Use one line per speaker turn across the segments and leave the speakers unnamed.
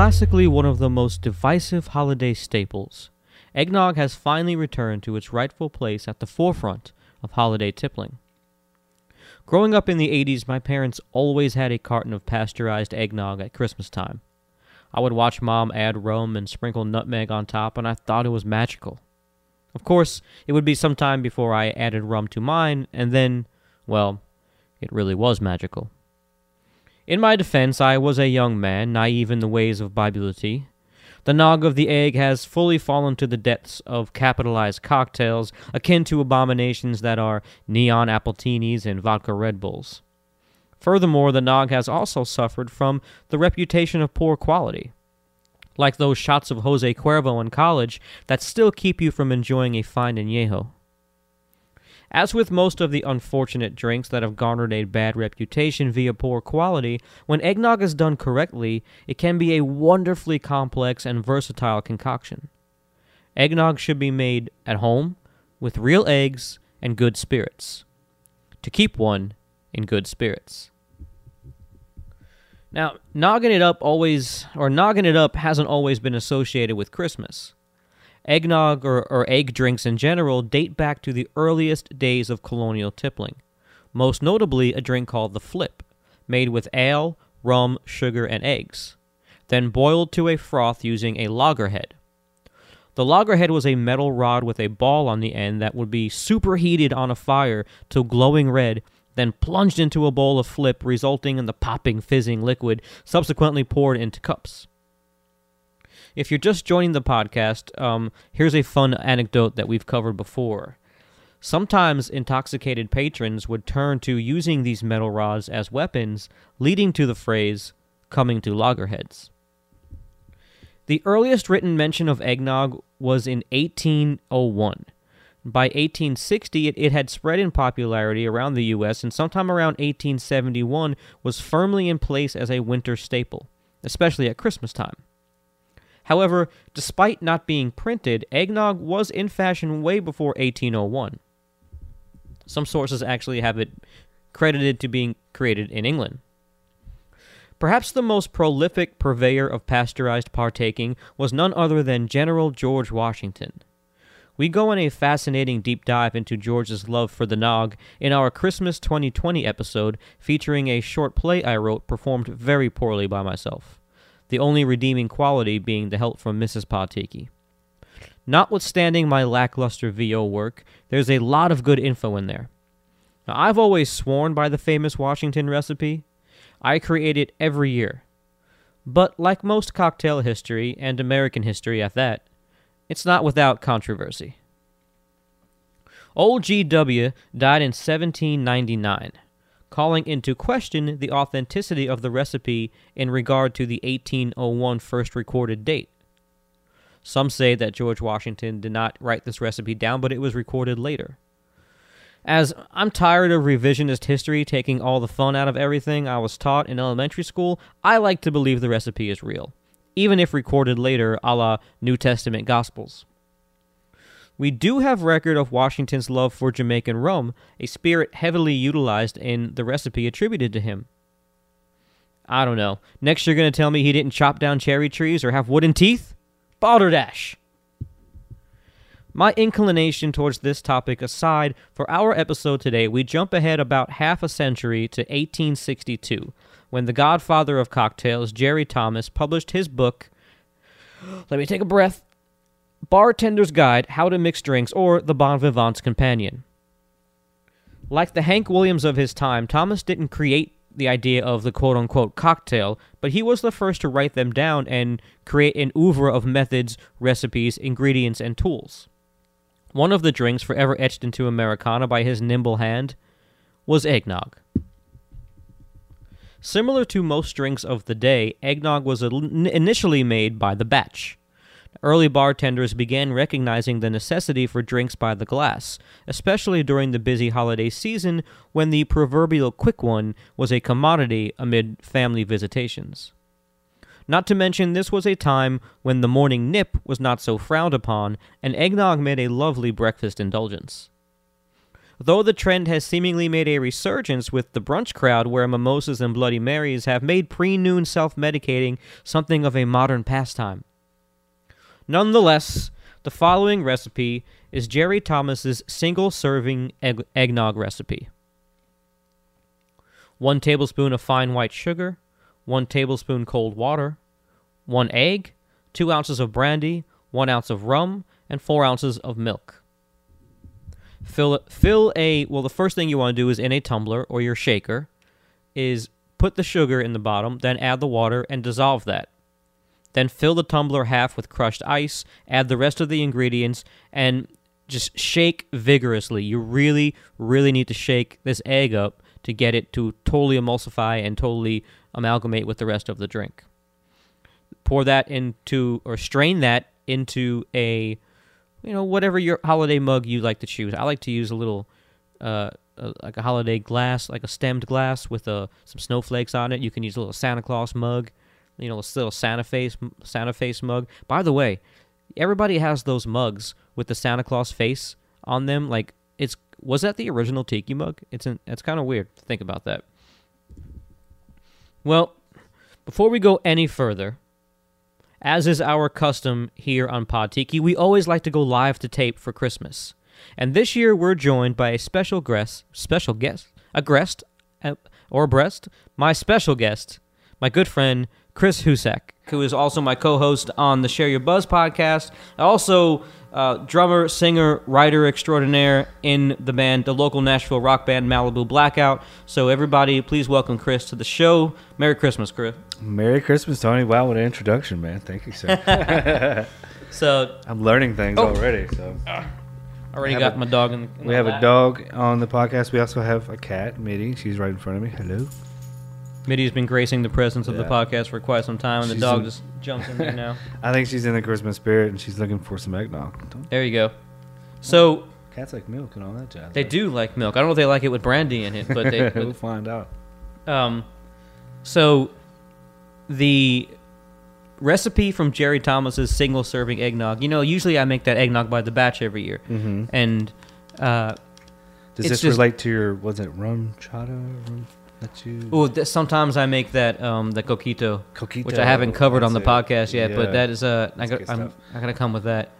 Classically one of the most divisive holiday staples, eggnog has finally returned to its rightful place at the forefront of holiday tippling. Growing up in the 80s, my parents always had a carton of pasteurized eggnog at Christmas time. I would watch mom add rum and sprinkle nutmeg on top, and I thought it was magical. Of course, it would be some time before I added rum to mine, and then, well, it really was magical. In my defense, I was a young man, naive in the ways of Bibulity. The nog of the egg has fully fallen to the depths of capitalized cocktails, akin to abominations that are neon appletinis and vodka Red Bulls. Furthermore, the nog has also suffered from the reputation of poor quality like those shots of Jose Cuervo in college that still keep you from enjoying a fine añejo. As with most of the unfortunate drinks that have garnered a bad reputation via poor quality, when eggnog is done correctly, it can be a wonderfully complex and versatile concoction. Eggnog should be made at home with real eggs and good spirits. To keep one in good spirits. Now, nogging it up always, or nogging it up hasn't always been associated with Christmas. Eggnog, or, or egg drinks in general, date back to the earliest days of colonial tippling, most notably a drink called the flip, made with ale, rum, sugar, and eggs, then boiled to a froth using a loggerhead. The loggerhead was a metal rod with a ball on the end that would be superheated on a fire to glowing red then plunged into a bowl of flip, resulting in the popping, fizzing liquid subsequently poured into cups. If you're just joining the podcast, um, here's a fun anecdote that we've covered before. Sometimes intoxicated patrons would turn to using these metal rods as weapons, leading to the phrase, coming to loggerheads. The earliest written mention of eggnog was in 1801 by 1860, it, it had spread in popularity around the U.S., and sometime around 1871 was firmly in place as a winter staple, especially at Christmas time. However, despite not being printed, eggnog was in fashion way before 1801. Some sources actually have it credited to being created in England. Perhaps the most prolific purveyor of pasteurized partaking was none other than General George Washington. We go on a fascinating deep dive into George's love for the Nog in our Christmas 2020 episode featuring a short play I wrote performed very poorly by myself, the only redeeming quality being the help from Mrs. Pod Tiki. Notwithstanding my lackluster VO work, there's a lot of good info in there. Now, I've always sworn by the famous Washington recipe. I create it every year. But like most cocktail history, and American history at that, it's not without controversy. Old GW died in 1799, calling into question the authenticity of the recipe in regard to the 1801 first recorded date. Some say that George Washington did not write this recipe down, but it was recorded later. As I'm tired of revisionist history taking all the fun out of everything I was taught in elementary school, I like to believe the recipe is real even if recorded later a la New Testament Gospels. We do have record of Washington's love for Jamaican rum, a spirit heavily utilized in the recipe attributed to him. I don't know. Next, you're going to tell me he didn't chop down cherry trees or have wooden teeth? Balderdash! My inclination towards this topic aside, for our episode today, we jump ahead about half a century to 1862, when the godfather of cocktails, Jerry Thomas, published his book. Let me take a breath. Bartender's Guide How to Mix Drinks, or The Bon Vivant's Companion. Like the Hank Williams of his time, Thomas didn't create the idea of the quote unquote cocktail, but he was the first to write them down and create an oeuvre of methods, recipes, ingredients, and tools. One of the drinks forever etched into Americana by his nimble hand was eggnog. Similar to most drinks of the day, eggnog was initially made by the batch. Early bartenders began recognizing the necessity for drinks by the glass, especially during the busy holiday season when the proverbial quick one was a commodity amid family visitations. Not to mention, this was a time when the morning nip was not so frowned upon, and eggnog made a lovely breakfast indulgence. Though the trend has seemingly made a resurgence with the brunch crowd, where mimosas and Bloody Marys have made pre noon self medicating something of a modern pastime. Nonetheless, the following recipe is Jerry Thomas's single serving egg- eggnog recipe. One tablespoon of fine white sugar, one tablespoon cold water, one egg, two ounces of brandy, one ounce of rum, and four ounces of milk. Fill fill a well. The first thing you want to do is in a tumbler or your shaker, is put the sugar in the bottom, then add the water and dissolve that. Then fill the tumbler half with crushed ice, add the rest of the ingredients, and just shake vigorously. You really, really need to shake this egg up to get it to totally emulsify and totally amalgamate with the rest of the drink. Pour that into, or strain that into a, you know, whatever your holiday mug you like to choose. I like to use a little, uh, uh, like a holiday glass, like a stemmed glass with uh, some snowflakes on it. You can use a little Santa Claus mug, you know, a little Santa face Santa face mug. By the way, everybody has those mugs with the Santa Claus face on them. Like it's was that the original tiki mug? It's an, it's kind of weird to think about that. Well, before we go any further, as is our custom here on Pod Tiki, we always like to go live to tape for Christmas. And this year we're joined by a special guest, special guest, a guest, uh, or breast, my special guest, my good friend Chris Husak, who is also my co-host on the Share Your Buzz podcast. Also, uh, drummer, singer, writer extraordinaire in the band, the local Nashville rock band Malibu Blackout. So everybody, please welcome Chris to the show. Merry Christmas, Chris.
Merry Christmas, Tony. Wow, what an introduction, man. Thank you, sir.
So
I'm learning things
Oh.
already. So
already got
a-
my dog in. The, in
we
the
have a dog on the podcast. We also have a cat, Mitty. She's right in front of me. Hello.
Mitty's been gracing the presence of the
Yeah.
podcast for quite some time, and the dog
in-
just jumps in there now.
I think she's in the Christmas spirit and she's looking for some eggnog. Don't-
There you go. So
Cats like milk and all that jazz.
they do like milk. I don't know if they like it with brandy in it, but they.
we'll find out.
um, so the recipe from Jerry Thomas's single serving eggnog. You know, usually I make that eggnog by the batch every year,
Mm-hmm.
and uh,
Does
it's
this
just-
relate to your, was it RumChata? Rum that you.
oh, th- sometimes I make that um, the coquito.
Coquito.
which I haven't covered on the
it.
podcast yet, but that is uh, I got, I'm
stuff.
I gotta come with that.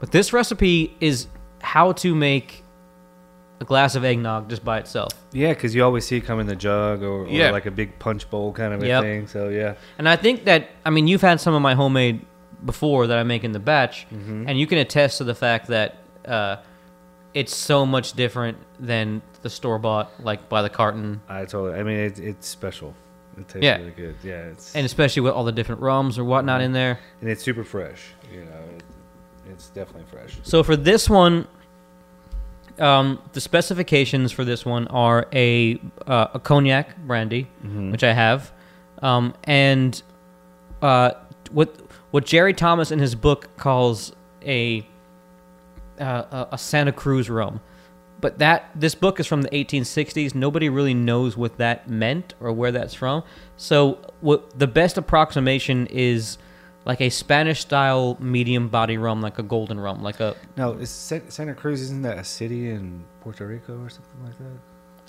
But this recipe is how to make a glass of eggnog just by itself,
Yeah, because you always see it come in the jug or, or
Yeah.
like a big punch bowl kind of a
Yep.
thing. So yeah.
and I think that I mean you've had some of my homemade before that I make in the batch,
Mm-hmm.
and you can attest to the fact that uh, it's so much different than the store bought like by the carton,
I totally. I mean, it, it's special. It tastes
Yeah.
really good. Yeah, it's
and especially with all the different rums or whatnot in there.
and it's super fresh. You know, it, it's definitely fresh.
So for this one, um, the specifications for this one are a uh, a cognac brandy,
Mm-hmm.
which I have, um, and uh, what what Jerry Thomas in his book calls a uh, a- a Santa Cruz rum. But that this book is from the 1860s. Nobody really knows what that meant or where that's from. So what the best approximation is like a Spanish style medium body rum, like a golden rum, like a
No, is Santa Cruz isn't that a city in Puerto Rico or something like that?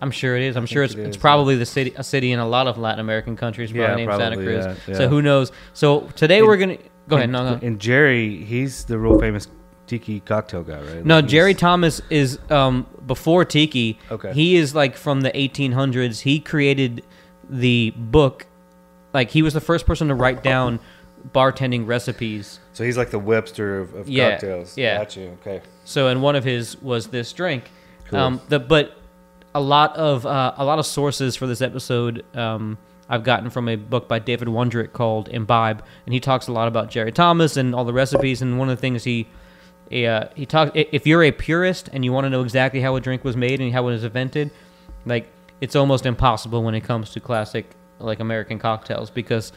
I'm sure it is. I'm
I
sure it's, it's
is,
probably the city, a city in a lot of Latin American countries, probably
Yeah,
named Santa
probably,
Cruz.
yeah,
So who knows? So today
And-
we're gonna go ahead.
And,
No, no,
And Jerry, he's the real famous tiki cocktail guy, right?
no.
Like,
Jerry Thomas is um before Tiki.
Okay.
He is like from the 1800s. He created the book. Like he was the first person to write down bartending recipes.
So he's like the Webster of, of
Yeah,
cocktails.
yeah.
Got you. Okay.
So, and one of his was this drink.
Cool.
Um, the but a lot of uh, a lot of sources for this episode um, I've gotten from a book by David Wondrich called Imbibe, and he talks a lot about Jerry Thomas and all the recipes. And one of the things he he, uh, he talks if you're a purist and you want to know exactly how a drink was made and how it was invented, like it's almost impossible when it comes to classic like American cocktails because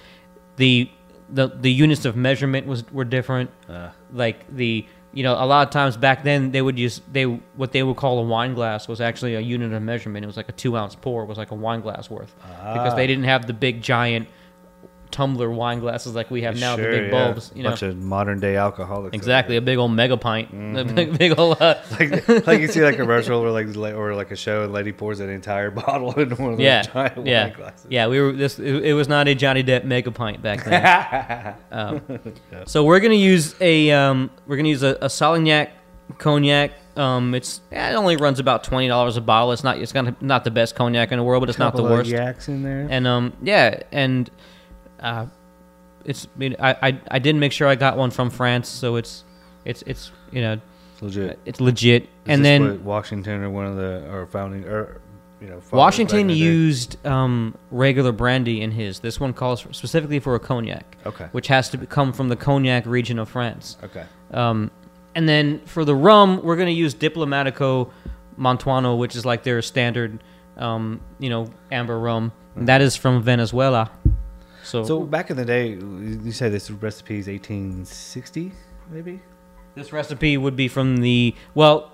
the the the units of measurement was were different.
Uh,
like the you know a lot of times back then they would use they what they would call a wine glass was actually a unit of measurement. It was like a two ounce pour was like a wine glass worth because
Ah.
they didn't have the big giant tumbler wine glasses like we have now,
Sure,
the big
yeah.
bulbs. You know,
bunch of modern day alcoholics.
exactly a big old mega pint, a
Mhm.
big, big old. Uh,
like like you see like a commercial or like or like a show and lady pours an entire bottle into one of those
yeah,
giant
yeah,
wine glasses.
yeah. We were this. It, it was not a Johnny Depp mega pint back then. Um,
Yeah.
So we're gonna use a um, we're gonna use a, a Salignac cognac. Um, it's it only runs about twenty dollars a bottle. It's not it's gonna not the best cognac in the world, but it's not the
of
worst.
Yaks in there.
And um, yeah, and uh, it's I, mean, I I I did make sure I got one from France, so it's it's it's you know
It's legit.
it's legit.
Is
and then
Washington or one of the or founding or you know
Washington
back in the day-
used um, regular brandy in his. This one calls for, specifically for a cognac,
Okay.
which has to come from the cognac region of France.
Okay.
Um, and then for the rum, we're going to use Diplomatico Mantuano, which is like their standard, um, you know, amber rum. And that is from Venezuela. So,
So back in the day, you say this recipe is 1860, maybe.
this recipe would be from the well,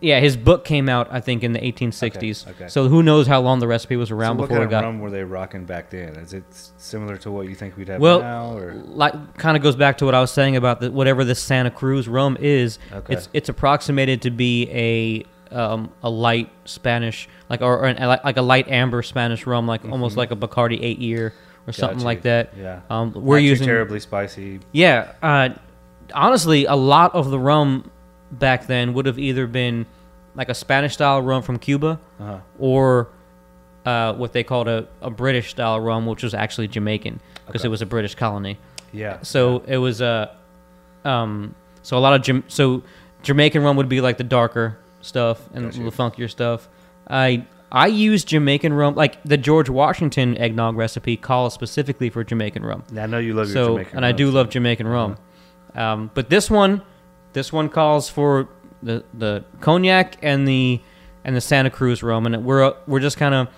yeah, his book came out I think in the 1860s.
Okay, okay.
So who knows how long the recipe was around
so what
before
kind
it
of
got.
rum were they rocking back then? Is it similar to what you think we'd have
Well,
now? Or
like kind of goes back to what I was saying about the, whatever this Santa Cruz rum is.
Okay.
It's it's approximated to be a um, a light Spanish like or, or an, like a light amber Spanish rum, like almost like a Bacardi eight year or something
Mm-hmm.
Like that.
Yeah.
Um, we're
Not
using
terribly spicy.
yeah. Uh, honestly, a lot of the rum back then would have either been like a Spanish style rum from Cuba
Uh-huh.
or uh, what they called a, a British style rum, which was actually Jamaican because
Okay.
it was a British colony.
Yeah.
So it was a, um, so a lot of Jam- so Jamaican rum would be like the darker stuff and the funkier stuff. I I use Jamaican rum like the George Washington eggnog recipe calls specifically for Jamaican rum.
I know you love your
So
Jamaican
and I do love Jamaican rum, um, but this one, this one calls for the the cognac and the and the Santa Cruz rum, and we're we're just kind of.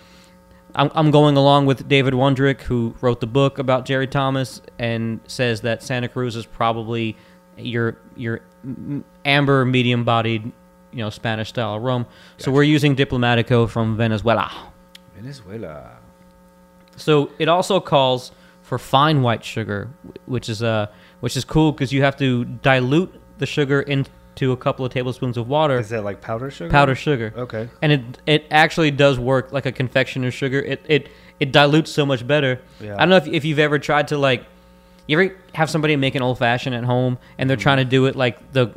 I'm, I'm going along with David Wondrich, who wrote the book about Jerry Thomas, and says that Santa Cruz is probably your your amber, medium-bodied, you know, Spanish style rum. So
Gotcha.
we're using Diplomatico from Venezuela.
Venezuela.
So it also calls for fine white sugar, which is uh which is cool because you have to dilute the sugar into a couple of tablespoons of water,
Is that like powder sugar?
powder sugar,
Okay.
and it it actually does work like a confectioner's sugar. It it it dilutes so much better.
Yeah.
I don't know if if you've ever tried to like, you ever have somebody make an old fashioned at home and they're trying to do it like the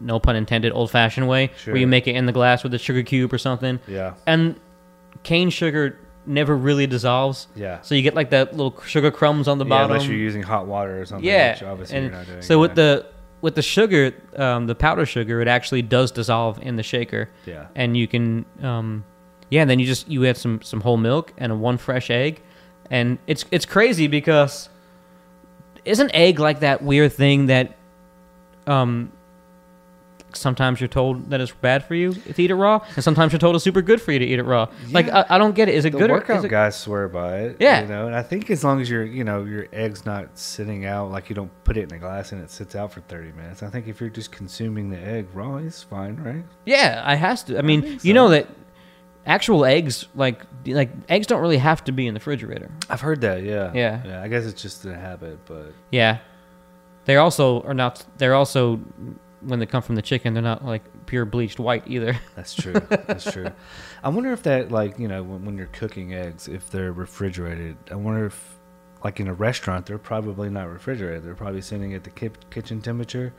no pun intended old fashioned way,
Sure.
where you make it in the glass with a sugar cube or something,
Yeah.
and cane sugar never really dissolves.
Yeah.
So you get like that little sugar crumbs on the
yeah,
bottom.
unless you're using hot water or something.
yeah,
Which obviously
and
you're not doing.
so
yeah.
with the with the sugar, um, the powder sugar, it actually does dissolve in the shaker,
yeah.
and you can, um, yeah, and then you just you add some some whole milk and a one fresh egg, and it's it's crazy because isn't egg like that weird thing that, um. Sometimes you're told that it's bad for you to eat it raw, and sometimes you're told it's super good for you to eat it raw. Like I, I don't get it. Is it
the
good? or,
workout
is it,
guys swear by it.
Yeah.
you know, and I think as long as your you know your eggs not sitting out, like you don't put it in a glass and it sits out for thirty minutes. I think if you're just consuming the egg raw, it's fine, right?
Yeah, I has to. I mean,
think
you
so.
know that actual eggs, like like eggs, don't really have to be in the refrigerator.
I've heard that. Yeah,
Yeah.
yeah. I guess it's just a habit, but
Yeah, they also are not. They're also when they come from the chicken, they're not like pure bleached white either.
that's true. that's true. I wonder if that like you know when, when you're cooking eggs, if they're refrigerated. I wonder if like in a restaurant, they're probably not refrigerated. They're probably sitting at the ki- kitchen temperature.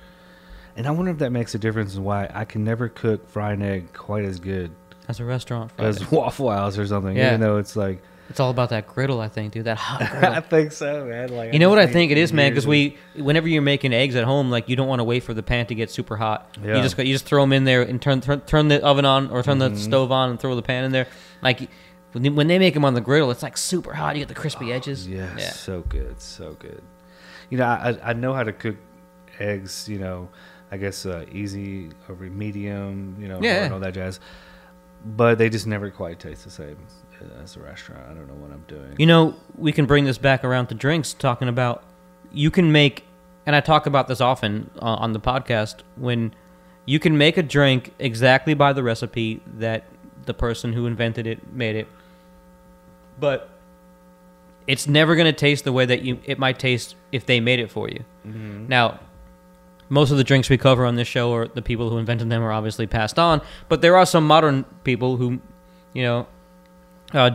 And I wonder if that makes a difference in why I can never cook fried egg quite as good
As a restaurant,
as
Friday.
Waffle House or something.
Yeah.
Even though it's like,
it's all about that griddle. I think, dude. That hot
I think so, man. Like
You know what I think it is, man? Because we, whenever you're making eggs at home, like you don't want to wait for the pan to get super hot.
Yeah.
You just you just throw them in there and turn turn, turn the oven on or turn
Mhm.
the stove on and throw the pan in there. Like when they, when they make them on the griddle, it's like super hot. You get the crispy edges.
Yes,
Yeah.
so good, so good. You know, I I know how to cook eggs. You know, I guess uh, easy over medium. You know,
Yeah,
all that jazz. But they just never quite taste the same as a restaurant. I don't know what I'm doing.
You know, we can bring this back around to drinks, talking about you can make, and I talk about this often uh, on the podcast, when you can make a drink exactly by the recipe that the person who invented it made it. But it's never going to taste the way that you it might taste if they made it for you. Now, most of the drinks we cover on this show are the people who invented them are obviously passed on, but there are some modern people who, you know, uh,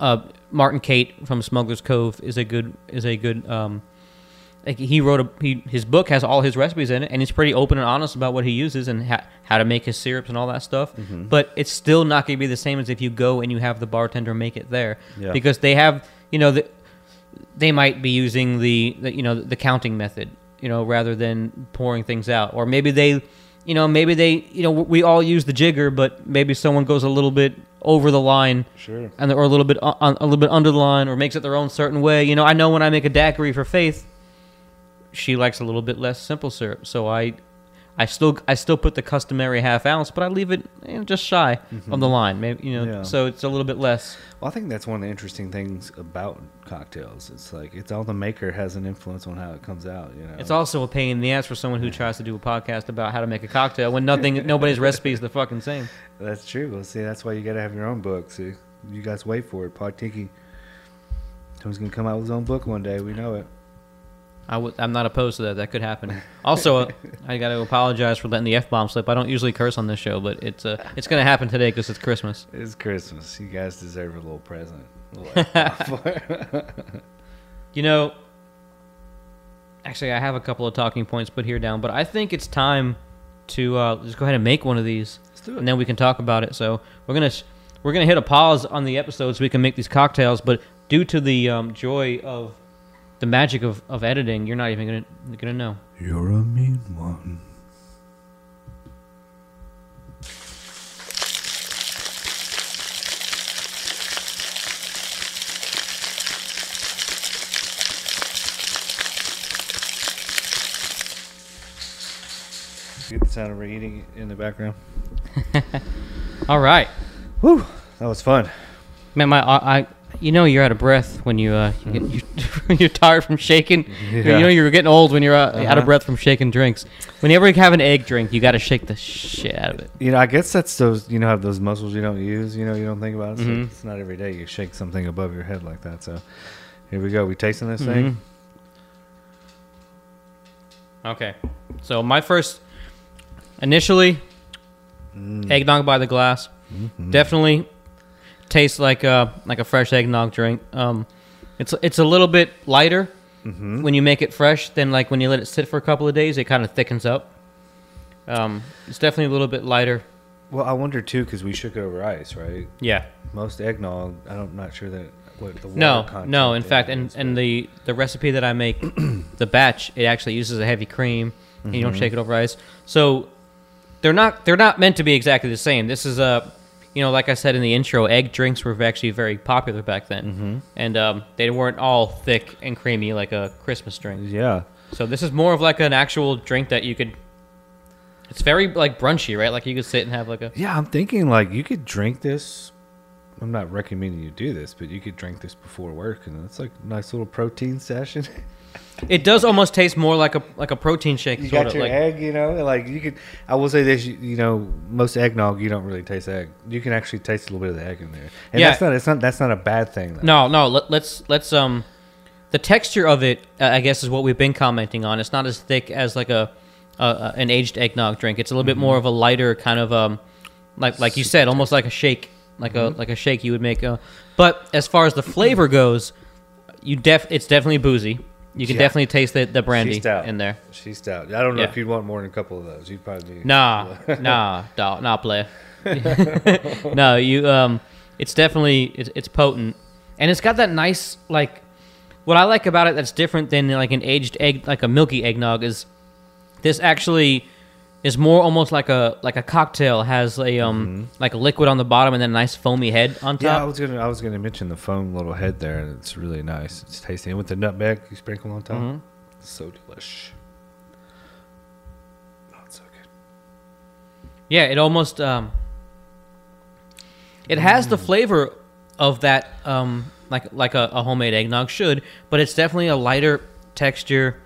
uh, Martin Cate from Smuggler's Cove is a good is a good. Um, like he wrote a he, his book has all his recipes in it, and he's pretty open and honest about what he uses and ha- how to make his syrups and all that stuff. But it's still not going to be the same as if you go and you have the bartender make it there,
Yeah.
because they have you know the, they might be using the, the you know the counting method you know rather than pouring things out or maybe they you know maybe they you know we all use the jigger but maybe someone goes a little bit over the line
Sure.
and or a little bit uh, on, a little bit under the line or makes it their own certain way you know i know when i make a daiquiri for faith she likes a little bit less simple syrup so i i still i still put the customary half ounce but i leave it you know, just shy mm-hmm. of the line maybe you know
Yeah.
so it's a little bit less
Well, I think that's one of the interesting things about cocktails. It's like it's all the maker has an influence on how it comes out. You know,
It's also a pain in the ass for someone who tries to do a podcast about how to make a cocktail when nothing, nobody's recipe is the fucking same.
that's true. Well, see, that's why you got to have your own book. See, you guys wait for it. Pod Tiki. Who's gonna come out with his own book one day? We know it.
I w- I'm not opposed to that. That could happen. Also, uh, I got to apologize for letting the f bomb slip. I don't usually curse on this show, but it's uh, it's gonna happen today because it's Christmas.
It's Christmas. You guys deserve a little present. A little
You know, actually, I have a couple of talking points put here down, but I think it's time to uh, just go ahead and make one of these,
Let's do it.
and then we can talk about it. So we're gonna sh- we're gonna hit a pause on the episode so we can make these cocktails. But due to the um, joy of the magic of, of editing, you're not even gonna gonna know.
You're a mean one. Get the sound of her eating in the background.
All right,
Woo! That was fun.
man. My I, I you know you're out of breath when you uh you get, you, you're tired from shaking. You know you're getting old when you're uh, out of
Uh-huh.
breath from shaking drinks. Whenever you have an egg drink, you got to shake the shit out of it.
You know, I guess that's those. You know, have those muscles you don't use. You know, you don't think about it. So
Mhm.
It's not every day you shake something above your head like that. So here we go. We tasting this thing.
Mhm. Okay. So my first, initially,
Mm.
eggnog by the glass.
Mhm.
Definitely tastes like a like a fresh eggnog drink. Um, it's it's a little bit lighter
Mhm.
when you make it fresh than like when you let it sit for a couple of days. It kind of thickens up. Um, it's definitely a little bit lighter.
Well, I wonder too because we shook it over ice, right?
Yeah.
Most eggnog, I don't, I'm not sure that what the water
No, no. In fact, and and the the recipe that I make, the batch, it actually uses a heavy cream. And you don't
Mhm.
shake it over ice. So they're not they're not meant to be exactly the same. This is a, you know, like I said in the intro, egg drinks were actually very popular back then,
Mhm.
and um, they weren't all thick and creamy like a Christmas drink.
yeah,
So this is more of like an actual drink that you could. It's very like brunchy, right? Like you could sit and have like a.
yeah. I'm thinking like you could drink this. I'm not recommending you do this, but you could drink this before work, and it's like a nice little protein session.
It does almost taste more like a like a protein shake.
you got
of,
your
like,
egg, you know, like you could. I will say this, you, you know, most eggnog you don't really taste egg. You can actually taste a little bit of the egg in there, and
Yeah.
that's not. It's not. That's not a bad thing. Though.
No, no. Let, let's let's um, the texture of it, uh, I guess, is what we've been commenting on. It's not as thick as like a, an aged eggnog drink. It's a little bit more of a lighter kind of um, like like you said, almost like a shake, like a like a shake you would make. Uh, but as far as the flavor goes, you def it's definitely boozy. You can
Yeah.
definitely taste the, the brandy
She's stout.
in there.
She's stout. I don't know
Yeah.
if you'd want more than a couple of those. You'd probably be.
Nah, nah, dog, nah, player. no, you um, it's definitely it's, it's potent, and it's got that nice like. What I like about it that's different than like an aged egg, like a milky eggnog, is this actually is more almost like a like a cocktail has a um like a liquid on the bottom and then a nice foamy head on top.
Yeah, I was gonna. I was gonna mention the foam little head there, and it's really nice. It's tasty, and with the nutmeg you sprinkle on top,
Mhm.
so delish. Oh, it's so good.
Yeah, it almost um, it has
Mm.
the flavor of that um, like like a, a homemade eggnog should, but it's definitely a lighter texture,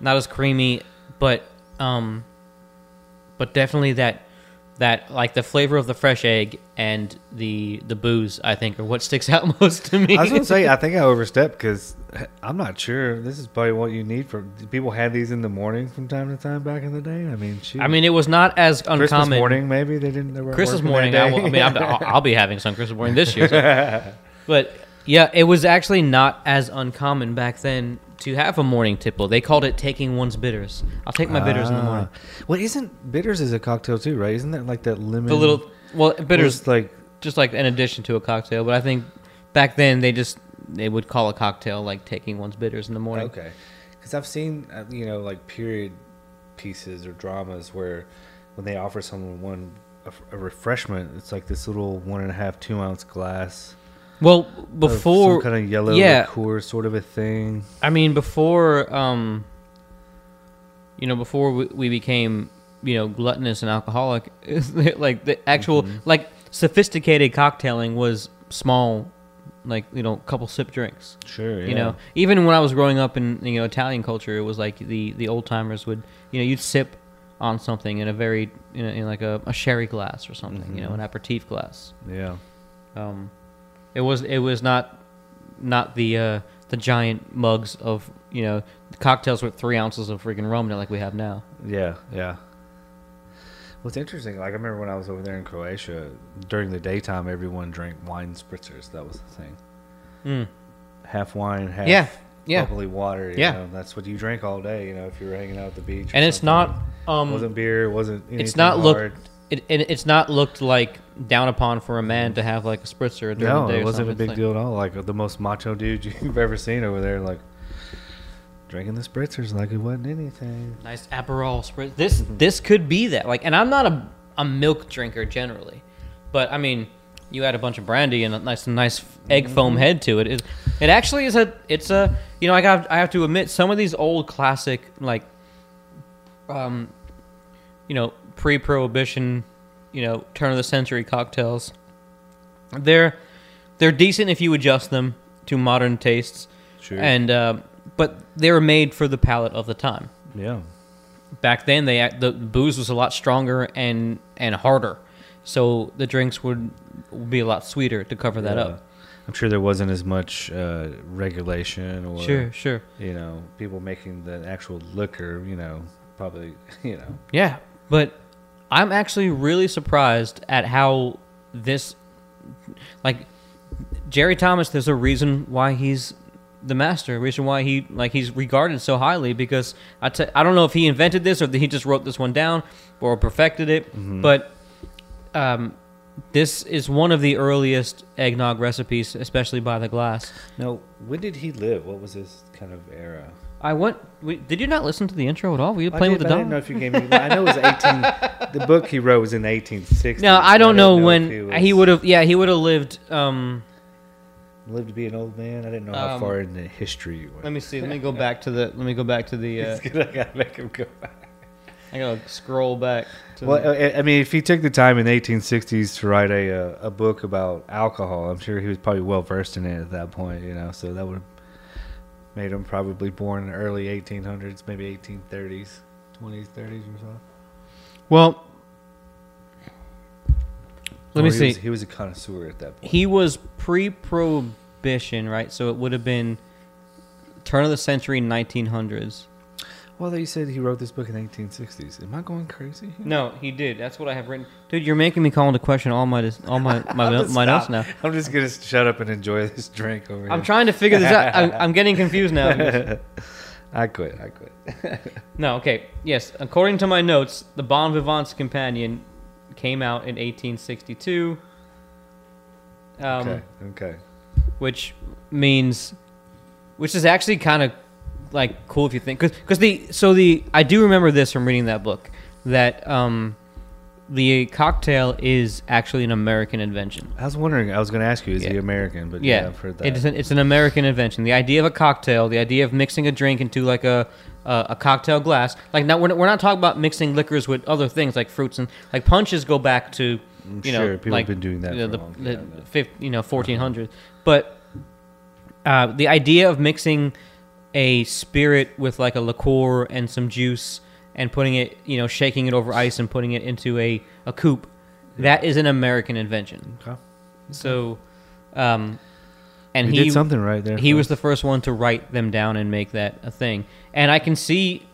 not as creamy, but um, but definitely that that like the flavor of the fresh egg and the the booze I think are what sticks out most to me.
I was gonna say I think I overstepped because eh, I'm not sure. This is probably what you need for people had these in the morning from time to time back in the day. I mean, shoot.
I mean, it was not as uncommon.
Christmas morning maybe they didn't. They
Christmas morning. I, will, I mean, I'm, I'll, I'll be having some Christmas morning this year. so- But yeah, it was actually not as uncommon back then to have a morning tipple. They called it taking one's bitters. I'll take my bitters in the morning.
Ah. Well, isn't bitters is a cocktail too, right? Isn't that like that lemon?
The little well, bitters
like
just like an addition to a cocktail. But I think back then they just they would call a cocktail like taking one's bitters in the morning.
okay, because I've seen uh, you know like period pieces or dramas where when they offer someone one a, a refreshment, it's like this little one and a half two ounce glass.
Well,
of
before
some kind of yellow
yeah.
liqueur sort of a thing.
I mean, before um, you know, before we, we became you know gluttonous and alcoholic, like the actual
Mhm.
like sophisticated cocktailing was small, like you know, couple sip drinks.
Sure,
You know, even when I was growing up in you know Italian culture, it was like the the old timers would you know you'd sip on something in a very in, a, in like a, a sherry glass or something, you know,
Mhm.
an aperitif glass.
yeah.
Um, it was it was not not the uh, the giant mugs of you know cocktails with three ounces of freaking rum in it like we have now.
Yeah, yeah. What's interesting, like I remember when I was over there in Croatia, during the daytime, everyone drank wine spritzers. That was the thing.
Mm.
Half wine, half
Yeah, yeah.
bubbly water. You
Yeah.
know, that's what you drank all day. You know, if you were hanging out at the beach.
And it's
something.
not um
wasn't beer. Wasn't. Anything
it's not look-
hard.
It, it it's not looked like down upon for a man to have like a spritzer during
No,
the day.
it wasn't a big
It's
deal at all. Like the most macho dude you've ever seen over there, like drinking the spritzers like it wasn't anything.
Nice Aperol spritz. This this could be that. Like, and I'm not a a milk drinker generally, but I mean, you add a bunch of brandy and a nice nice egg foam head to it. It, it actually is a it's a you know I got I have to admit some of these old classic like um you know pre-prohibition you know turn of the century cocktails they're they're decent if you adjust them to modern tastes
Sure.
and uh, but they were made for the palate of the time
yeah.
back then they the booze was a lot stronger and and harder so the drinks would, would be a lot sweeter to cover that
Yeah.
up
I'm sure there wasn't as much uh, regulation or
sure sure
you know people making the actual liquor. You know, probably you know.
Yeah, but I'm actually really surprised at how this, like, Jerry Thomas. There's a reason why he's the master. A reason why he like he's regarded so highly because I t- I don't know if he invented this or that he just wrote this one down or perfected it, but um, this is one of the earliest eggnog recipes, especially by the glass.
Now, when did he live? What was his kind of era?
I went. We, did you not listen to the intro at all? Were you playing
did,
with the
but I didn't know if you gave me. I know it was 18. the book he wrote was in the 1860s.
No, I don't
didn't
know,
if
when
was-
he would have. Yeah, he would have lived. Um,
lived to be an old man. I didn't know how
Um,
far into history you went.
let me see. Let me go back to the. Let me go back to the. Uh,
I gotta make him go back.
I gotta scroll back. To
Well,
the,
I I mean, if he took the time in the 1860s to write a uh, a book about alcohol, I'm sure he was probably well versed in it at that point. You know, so that would have made him probably born in the early 1800s, maybe 1830s, 20s, 30s or so.
well, oh, let
Or
me
he
see.
Was, he was a connoisseur at that point.
he was pre-prohibition, right? So it would have been turn of the century, 1900s.
Well, you said he wrote this book in the 1860s. Am I going crazy? here?
No, he did. That's what I have written. Dude, you're making me call into question all my all my my,
I'm
no-
gonna
my notes now.
I'm just gonna shut up and enjoy this drink over here.
I'm trying to figure this out. I'm, I'm getting confused now.
I quit. I quit.
No, okay. Yes, according to my notes, the Bon Vivant's Companion came out in 1862. Um,
okay. Okay.
Which means, which is actually kind of like cool if you think, because the so the I do remember this from reading that book that um, the cocktail is actually an American invention.
I was wondering. I was going to ask you, is he American? But yeah,
Yeah,
I've heard that.
it's an, it's an American invention. The idea of a cocktail, the idea of mixing a drink into like a a, a cocktail glass. Like now, we're not, we're not talking about mixing liquors with other things like fruits and like punches go back to
I'm
you
sure
know
people
like
have been doing that
you know,
for
the, the fif- you know 1400s. But uh, the idea of mixing a spirit with like a liqueur and some juice and putting it, you know, shaking it over ice and putting it into a a coupe. That is an American invention.
Okay.
So, um, and
We
he
did something right there.
he was the first one to write them down and make that a thing. And I can see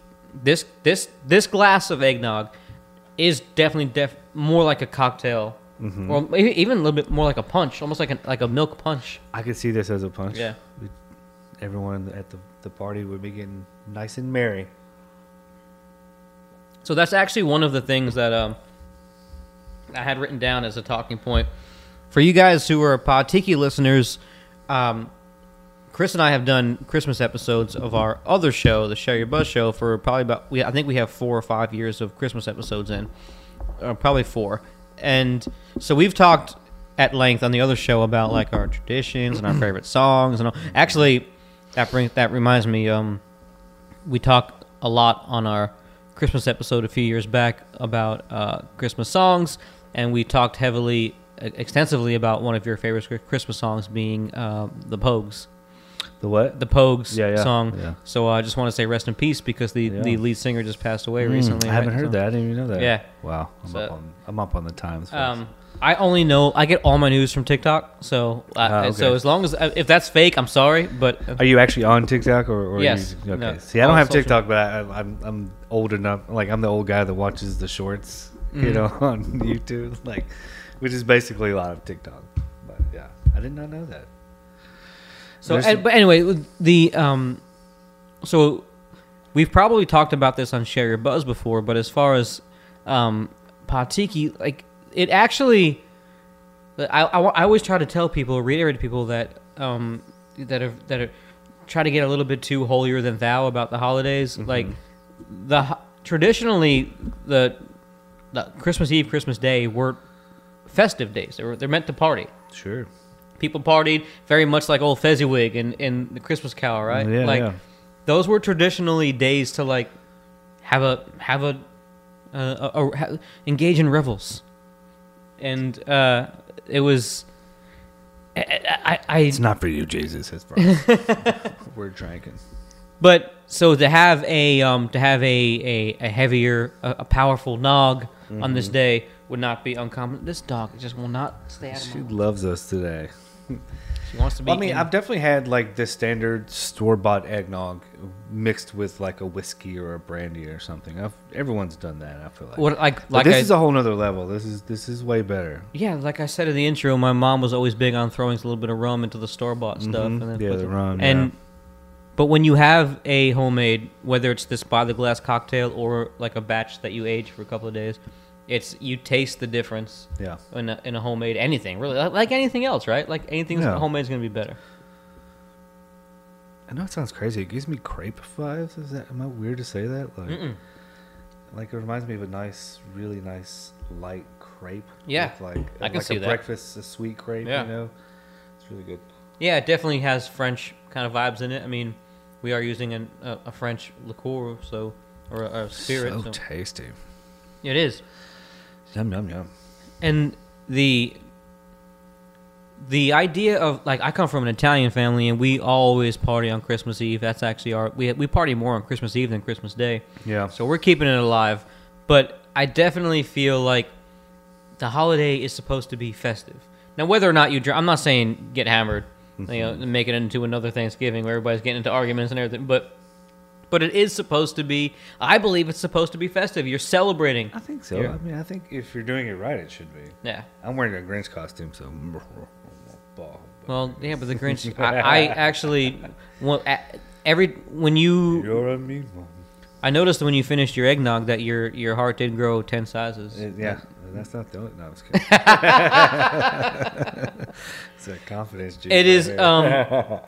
this this this glass of eggnog is definitely def- more like a cocktail,
Mm-hmm.
or even a little bit more like a punch, almost like a like a milk punch.
I could see this as a punch.
Yeah.
Everyone at the, the party would be getting nice and merry.
So that's actually one of the things that um, I had written down as a talking point for you guys who are Pod Tiki listeners. Um, Chris and I have done Christmas episodes of our other show, the Share Your Buzz show, for probably about we I think we have four or five years of Christmas episodes in, uh, probably four, and so we've talked at length on the other show about like our traditions and our favorite songs and all. actually that brings that reminds me um we talked a lot on our Christmas episode a few years back about uh, Christmas songs, and we talked heavily, extensively about one of your favorite Christmas songs being uh, the Pogues,
The what?
the Pogues
Yeah, yeah,
song.
yeah.
So I just want to say rest in peace because the,
Yeah.
the lead singer just passed away
Mm,
recently.
I haven't
right?
heard
So-
that. I didn't even know that.
Yeah.
Wow. I'm,
So-
up, on, I'm up on the times.
Um, I only know I get all my news from TikTok, so uh,
Ah, okay.
so as long as if that's fake, I'm sorry, but
Are you actually on TikTok or? or
Yes.
You, okay.
No.
See, I don't have TikTok, but I, I'm I'm old enough. Like I'm the old guy that watches the shorts, you
Mhm.
know, on YouTube, like, which is basically a lot of TikTok. But yeah, I did not know that.
So,
There's-
and- but anyway, the um, so we've probably talked about this on Share Your Buzz before, but as far as um, Pod Tiki, like it actually, I, I, I always try to tell people, reiterate to people that um, that are that are try to get a little bit too holier than thou about the holidays. Like the ho- traditionally the the Christmas Eve, Christmas Day were festive days. They were they're meant to party
Sure.
People partied very much like old Fezziwig and, and the Christmas Carol, right?
Yeah,
like
yeah.
those were traditionally days to like have a have a, uh, a, a ha, engage in revels, and uh, it was. I, I, I
It's not for you, Jesus. It's for us. We're drinking.
but so to have a um to have a a, a heavier a, a powerful nog on
Mm-hmm.
this day would not be uncommon. This dog just will not stay out of
She
my.
loves us today.
She wants to be.
I mean,
in-
I've definitely had like the standard store bought eggnog mixed with like a whiskey or a brandy or something. I've, everyone's done that. I feel like.
what like
But
like
this
I,
is a whole nother level. This is this is way better.
Yeah, like I said in the intro, my mom was always big on throwing a little bit of rum into the store bought stuff.
Mhm.
And then
Yeah, the rum,
And
yeah.
but when you have a homemade, whether it's this by the glass cocktail or like a batch that you age for a couple of days, it's you taste the difference
Yeah.
in a, in a homemade anything really like, anything else, right? Like anything
Yeah.
homemade is gonna be better.
I know it sounds crazy. It gives me crepe vibes. Is that am I weird to say that? Like,
Mm-mm.
like it reminds me of a nice, really nice light crepe.
Yeah,
like
I can
like
see
a
that.
breakfast, a sweet crepe.
Yeah.
You know, it's really good.
Yeah, it definitely has French kind of vibes in it. I mean, we are using an, a, a French liqueur, so or a, a spirit.
so
so-
tasty.
it is.
Yum yum yum.
and the the idea of like I come from an Italian family and we always party on Christmas Eve. That's actually our we we party more on Christmas Eve than Christmas Day.
Yeah.
So we're keeping it alive. But I definitely feel like the holiday is supposed to be festive. Now whether or not you drink, I'm not saying get hammered, you know, and make it into another Thanksgiving where everybody's getting into arguments and everything, but but it is supposed to be I believe it's supposed to be festive. You're celebrating.
I think so.
Yeah.
I mean, I think if you're doing it right, it should be.
Yeah.
I'm wearing a Grinch costume, so.
Well, yeah, but the Grinch. I, I actually, well, every when you,
You're a mean one.
I noticed when you finished your eggnog that your your heart did grow ten sizes.
It- yeah, that's not the only. No, I was kidding. it's a confidence.
It
right
is.
there.
Um,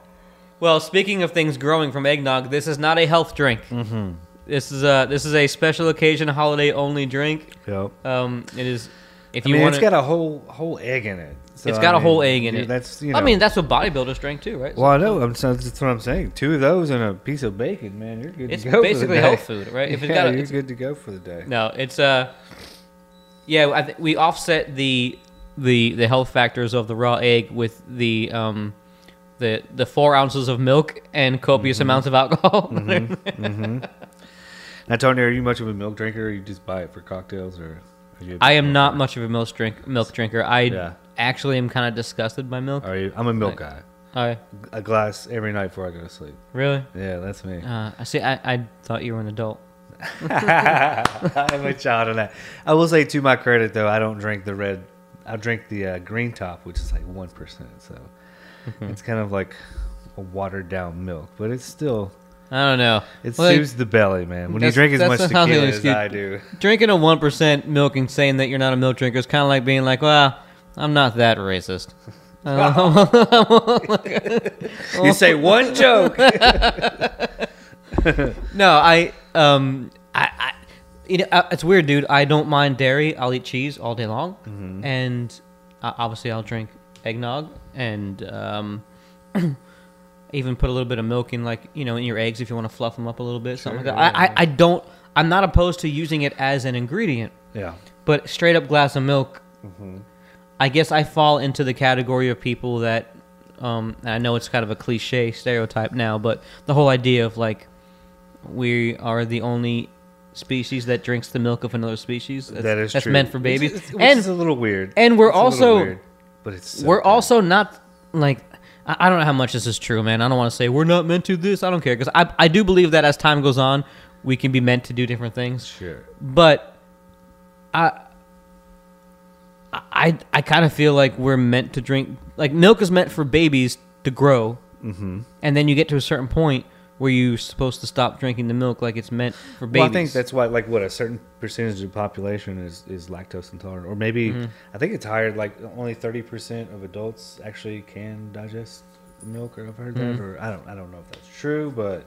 well, speaking of things growing from eggnog, this is not a health drink.
mm-hmm.
This is a this is a special occasion, holiday only drink.
Yep.
Um, it is. If
I
you
mean,
want,
it's got a whole whole egg in it. So,
it's
I
got a
mean,
whole egg in
you-
it.
That's you know.
I mean, that's what bodybuilders drink too, right?
well, I know. I'm, so that's what I'm saying. Two of those and a piece of bacon, man. You're good
it's
to go.
basically
for the day.
health food, right? If it's
yeah,
got, a,
you're
it's-
good to go for the day.
No, it's uh, yeah. I th- we offset the the the health factors of the raw egg with the um, the the four ounces of milk and copious
Mm-hmm.
amounts of alcohol.
Mm-hmm. Now, Tony, are you much of a milk drinker, or you just buy it for cocktails, or? Are you a
I am not much of a milk drink milk drinker. I
Yeah.
actually am kind of disgusted by milk.
Are you? I'm a milk
Like-
guy.
I
A glass every night before I go to sleep.
really.
Yeah, that's me.
Uh, I see. I, I thought you were an adult.
I'm a child on that. I will say, to my credit, though, I don't drink the red. I drink the uh, green top, which is like one percent. So
Mm-hmm.
it's kind of like a watered down milk, but it's still
I don't know.
it
Well, like,
soothes the belly, man. When you drink as much tequila as. I do,
drinking a one percent milk and saying that you're not a milk drinker is kind of like being like, well, I'm not that racist.
you say one joke.
No, I um I, I you know, uh, it's weird, dude. I don't mind dairy. I'll eat cheese all day long,
Mm-hmm.
and uh, obviously I'll drink eggnog and um. Even put a little bit of milk in, like you know, in your eggs if you want to fluff them up a little bit, something
Sure,
like that. I,
yeah.
I, I don't. I'm not opposed to using it as an ingredient,
yeah.
but straight up glass of milk.
Mm-hmm.
I guess I fall into the category of people that, um, and I know it's kind of a cliche stereotype now, but the whole idea of like we are the only species that drinks the milk of another species. That's,
that is
that's
true.
meant for babies,
is- which
and
is a little weird.
and we're
It's a little
also
weird, but it's so
we're
good.
also not like I, I don't know how much this is true, man. I don't want to say we're not meant to this. I don't care because I I do believe that as time goes on, we can be meant to do different things.
sure.
but I I I kind of feel like we're meant to drink like milk is meant for babies to grow,
Mm-hmm.
and then you get to a certain point where you're supposed to stop drinking the milk like it's meant for babies.
Well, I think that's why, like, what a certain percentage of the population is is lactose intolerant, or maybe
Mm-hmm.
I think it's higher. Like, only thirty percent of adults actually can digest milk, or I've heard
Mm-hmm.
that, or I don't, I don't know if that's true, but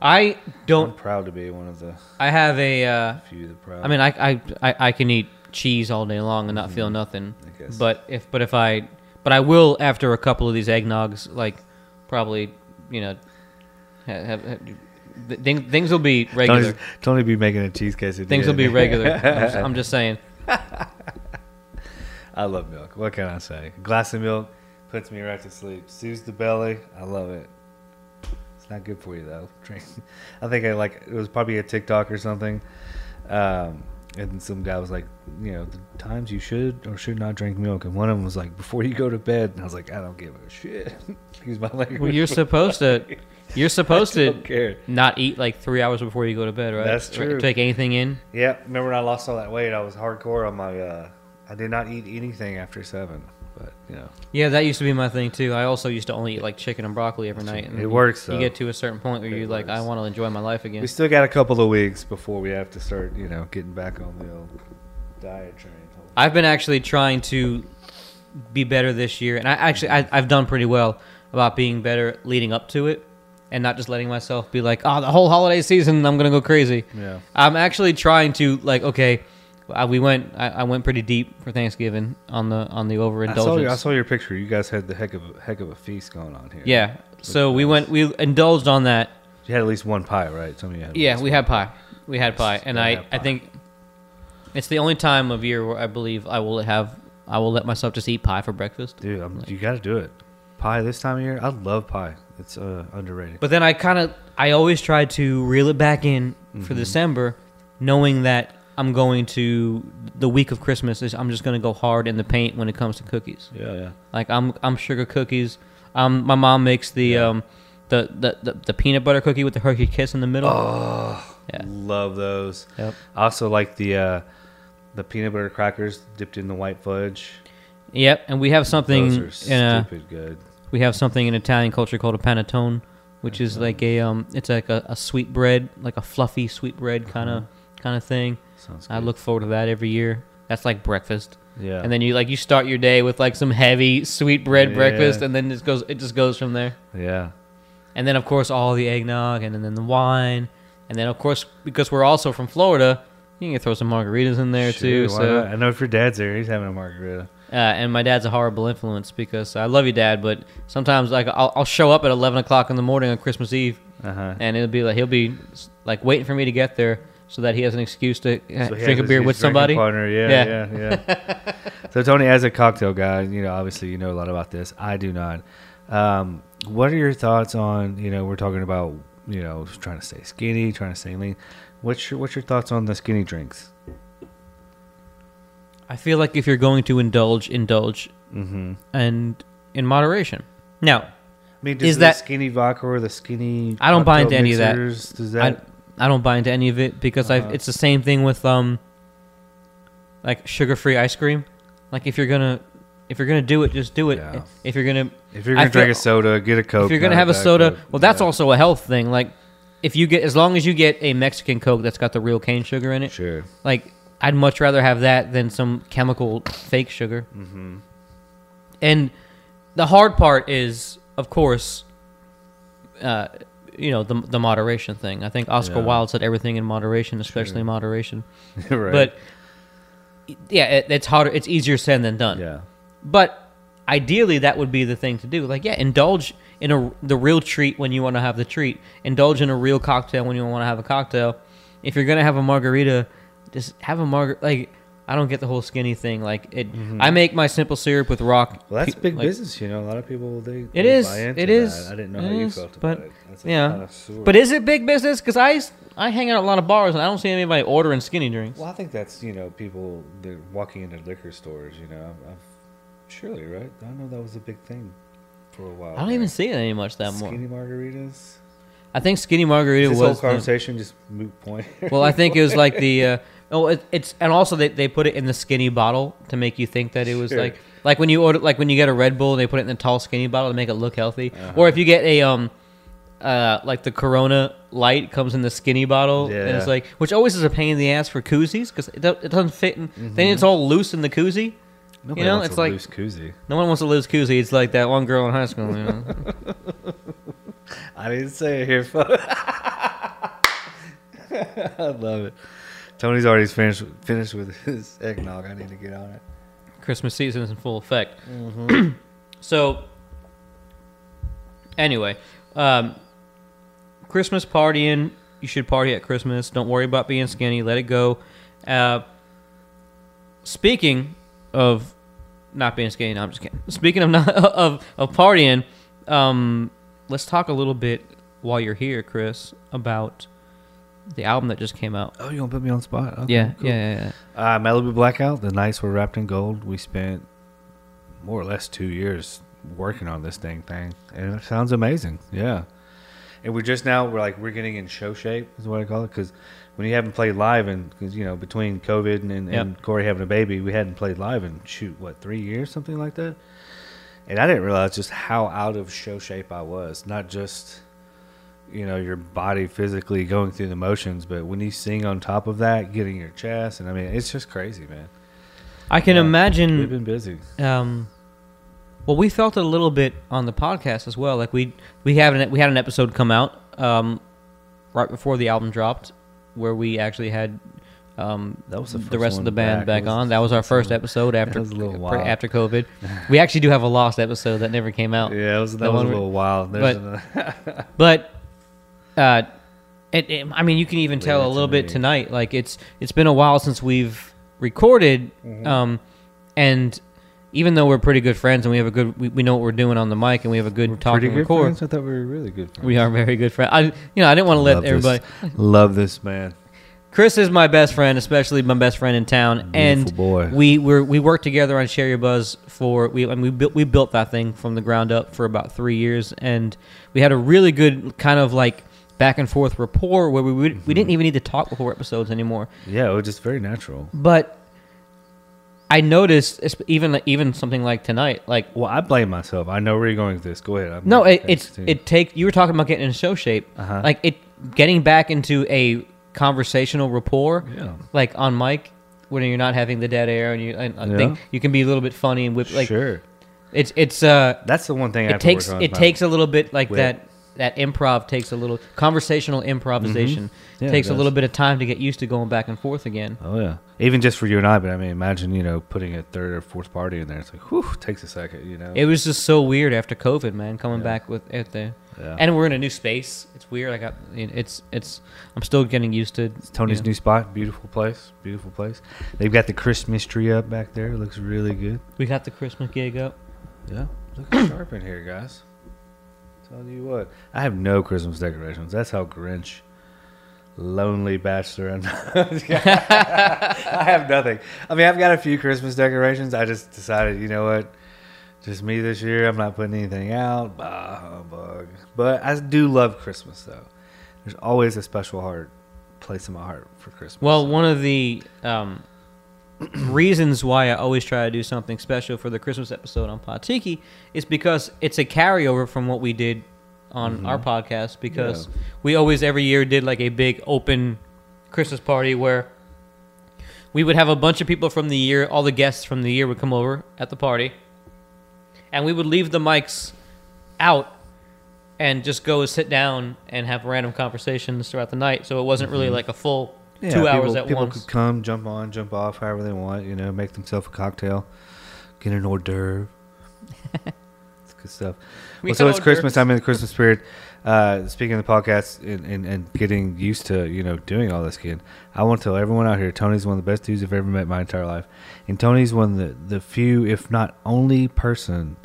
I don't.
I'm proud to be one of the
I have a. Uh,
few that proud.
I mean, I, I I I can eat cheese all day long and not feel nothing.
I guess.
But if but if I but I will after a couple of these eggnogs, like probably you know, have, have, have th- things will be regular.
Tony's, Tony be making a cheese quesadilla.
Things will be regular. I'm just, I'm just saying.
I love milk. What can I say? A glass of milk puts me right to sleep. Soothes the belly. I love it. It's not good for you though. Drink. I think I like it was probably a TikTok or something. Um, and some guy was like, you know, the times you should or should not drink milk, and one of them was like, before you go to bed. And I was like, I don't give a shit. Excuse my language.
Well, you're supposed to. You're supposed to
care.
not eat like three hours before you go to bed, right?
That's true.
Take anything in.
Yeah, remember when I lost all that weight? I was hardcore on my. uh I did not eat anything after seven, but you know.
Yeah, that used to be my thing too. I also used to only eat like chicken and broccoli every night. and
It
you-
works,
You
though.
get to a certain point where
It
you're like, I want to enjoy my life again.
We still got a couple of weeks before we have to start, you know, getting back on the old diet train.
I've been actually trying to be better this year, and I actually I, I've done pretty well about being better leading up to it, and not just letting myself be like, oh, the whole holiday season I'm gonna go crazy.
Yeah.
I'm actually trying to like, okay, uh, we went I, I went pretty deep for Thanksgiving on the on the
I saw,
overindulgence.
your, I saw your picture. You guys had the heck of a heck of a feast going on here.
yeah, so we went we indulged on that.
You had at least one pie, right? Some of you had.
Yeah, we had pie. We had pie, and I
have
I think it's the only time of year where I believe I will have I will let myself just eat pie for breakfast.
Dude, I'm, you got to do it. Pie this time of year. I love pie. It's uh, underrated.
But then I kind of I always try to reel it back in for December, knowing that I'm going to the week of Christmas is I'm just going to go hard in the paint when it comes to cookies.
yeah, yeah.
Like I'm I'm sugar cookies. Um, my mom makes the um the, the, the the peanut butter cookie with the Hershey Kiss in the middle.
Oh,
Yeah.
love those.
Yep.
I also like the uh, the peanut butter crackers dipped in the white fudge.
Yep, and we have something
Those are
in a,
stupid good.
We have something in Italian culture called a panettone, which is like a um it's like a, a sweet bread, like a fluffy sweet bread kind of kind of thing.
Sounds good.
I look forward to that every year. That's like breakfast.
Yeah.
And then you like you start your day with like some heavy sweet bread
Yeah.
breakfast and then it goes it just goes from there.
yeah.
And then of course all the eggnog and then the wine. And then of course because we're also from Florida, you can throw some margaritas in there too.
Why
So
not? I know if your dad's there, he's having a margarita.
Uh, and my dad's a horrible influence because I love you, Dad, but sometimes like I'll, I'll show up at eleven o'clock in the morning on Christmas Eve,
Uh huh.
and it'll be like he'll be like waiting for me to get there so that he has an excuse to uh,
So
drink a beer with somebody.
Partner. Yeah,
Yeah.
yeah, yeah. so Tony, as a cocktail guy, you know, obviously you know a lot about this. I do not. Um, what are your thoughts on? You know, we're talking about you know trying to stay skinny, trying to stay lean. What's your What's your thoughts on the skinny drinks?
I feel like if you're going to indulge, indulge,
Mm-hmm.
and in moderation. Now,
I mean, does
Is
the
that-
skinny vodka or the skinny?
I don't buy into any of that.
Does that?
I I don't buy into any of it because I
Uh-huh.
it's the same thing with um like sugar-free ice cream. Like if you're gonna if you're gonna do it, just do it.
Yeah.
If you're gonna
if you're gonna drink
feel-
a soda, get a coke.
if you're gonna have a soda,
Coke.
well, that's
Yeah.
also a health thing. Like if you get as long as you get a Mexican Coke that's got the real cane sugar in it,
sure.
like I'd much rather have that than some chemical fake sugar.
Mm-hmm.
And the hard part is, of course, uh, you know, the the moderation thing. I think Oscar
Yeah.
Wilde said everything in moderation, especially
Sure.
moderation.
right.
But yeah, it, it's harder. It's easier said than done.
yeah,
But ideally, that would be the thing to do. Like, yeah, indulge in a the real treat when you want to have the treat. Indulge in a real cocktail when you want to have a cocktail. If you're gonna have a margarita, just have a margarita. Like, I don't get the whole skinny thing. Like, it. I make my simple syrup with rock.
Mm-hmm. well, that's big
like-
business. You know, a lot of people they.
It
they
is,
Buy into
it
that.
is,
I didn't know
it
how you
is,
felt
but,
about it. That's
yeah. But is it big business? Because I I hang out at a lot of bars and I don't see anybody ordering skinny drinks.
Well, I think that's you know people they're walking into liquor stores. You know, I've, surely right. I know that was a big thing for a while.
I don't
there.
even see it any much that more.
skinny margaritas.
I think skinny margarita
this
was
whole
the-
conversation just moot point.
well, I think it was like the uh, oh, it, it's and also they, they put it in the skinny bottle to make you think that it was
Sure.
like like when you order like when you get a Red Bull, they put it in the tall skinny bottle to make it look healthy.
Uh-huh.
Or if you get a um uh like the Corona Light comes in the skinny bottle, and it's like which always is a pain in the ass for koozies because it, it doesn't fit. In, Then it's all loose in the koozie.
Nobody
know,
wants
it's
a
like-
loose koozie.
No one wants to lose koozie. It's like that one girl in high school. You know?
I didn't say it here, folks. I love it. Tony's already finished finished with his eggnog. I need to get on it.
Christmas season is in full effect.
Mm-hmm.
so, anyway, um, Christmas partying. You should party at Christmas. Don't worry about being skinny. Let it go. Uh, speaking of not being skinny, no, I'm just kidding. Speaking of not of of partying, um, let's talk a little bit while you're here, Chris, about the album that just came out.
Oh, you gonna put me on the spot? Okay,
yeah,
cool.
yeah, yeah, yeah.
Uh, Malibu Blackout. The nights were wrapped in gold. We spent more or less two years working on this dang thing, and it sounds amazing. Yeah, and we're just now we're like we're getting in show shape is what I call it because when you haven't played live and because you know between COVID and, and,
Yep.
and Corey having a baby, we hadn't played live in shoot what three years something like that, and I didn't realize just how out of show shape I was. Not just you know your body physically going through the motions but when you sing on top of that getting your chest and i mean it's just crazy man
I can
Yeah.
imagine
we've been busy
um well we felt it a little bit on the podcast as well like we we have an we had an episode come out um right before the album dropped where we actually had um
That was the
the rest of the band
back.
back on that was our first episode after
was a little
pr-
wild.
after covid we actually do have a lost episode that never came out
yeah it was, that was a
one we-
little wild There's another-
but uh it, it, i mean you can even tell a little bit tonight like it's it's been a while since we've recorded
Mm-hmm.
um and even though we're pretty good friends and we have a good we, we know what we're doing on the mic and we have a good talk
pretty
and
good
record
friends? i thought we were really good friends.
we are very good friends i you know i didn't want to let
Love
everybody
this, love this man
chris is my best friend especially my best friend in town and
boy.
we were we worked together on share your buzz for we and we built we built that thing from the ground up for about three years and we had a really good kind of like back and forth rapport where we would, we didn't even need to talk before episodes anymore.
Yeah it was just very natural.
But i noticed even even something like tonight like
well i blame myself. I know where you're going with this. Go ahead. I'm
no it, it's it take you were talking about getting in show shape.
Uh-huh.
like it getting back into a conversational rapport
yeah.
like on mic when you're not having the dead air and you and I
Yeah.
think you can be a little bit funny and whip like
sure.
It's it's uh
that's the one thing I have
it
to
takes
work on
it
is
takes a little bit like
wit.
that that improv takes a little conversational improvisation
mm-hmm. Yeah,
takes a little bit of time to get used to going back and forth again
Oh yeah, even just for you and I. But I mean, imagine you know putting a third or fourth party in there. It's like, whew, takes a second. You know.
it was just so weird after covid man coming
Yeah.
back with at the
yeah.
and we're in a new space it's weird i got it's it's i'm still getting used to
It's Tony's
you know.
new spot, beautiful place, beautiful place. They've got the Christmas tree up back there. It looks really good.
we got the christmas gig up
Yeah, looking sharp in here, guys. Telling you what, I have no Christmas decorations. That's how Grinch lonely bachelor. And I have nothing. I mean, I've got a few Christmas decorations. I just decided, you know what? Just me this year. I'm not putting anything out. Bah, humbug. But I do love Christmas, though. There's always a special heart place in my heart for Christmas.
Well, one of the um, reasons why I always try to do something special for the Christmas episode on Pod Tiki is because it's a carryover from what we did on our podcast. Because
Mm-hmm. Yeah.
we always every year did like a big open Christmas party where we would have a bunch of people from the year, all the guests from the year would come over at the party, and we would leave the mics out and just go sit down and have random conversations throughout the night. So it wasn't really like a full
Yeah,
two hours
people,
at
people
once.
could come, jump on, jump off, however they want. You know, make themselves a cocktail, get an hors d'oeuvre. it's good stuff.
We
well, so it's Christmas. I'm in the Christmas spirit. Uh, speaking of the podcast and, and, and getting used to you know doing all this again, I want to tell everyone out here, Tony's one of the best dudes I've ever met in my entire life, and Tony's one of the the few, if not only person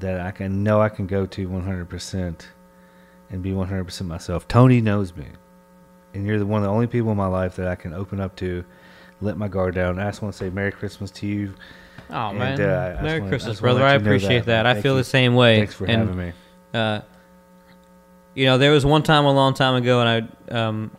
that I can know I can go to 100 percent and be 100 percent myself. Tony knows me and you're the one of the only people in my life that I can open up to, let my guard down. I just want to say Merry Christmas to you.
Oh
And,
man,
uh,
Merry
wanna-
Christmas,
wanna
brother! I appreciate
that.
that. I feel
you.
the same way.
Thanks for
and,
having me.
Uh, you know, there was one time a long time ago, and I um,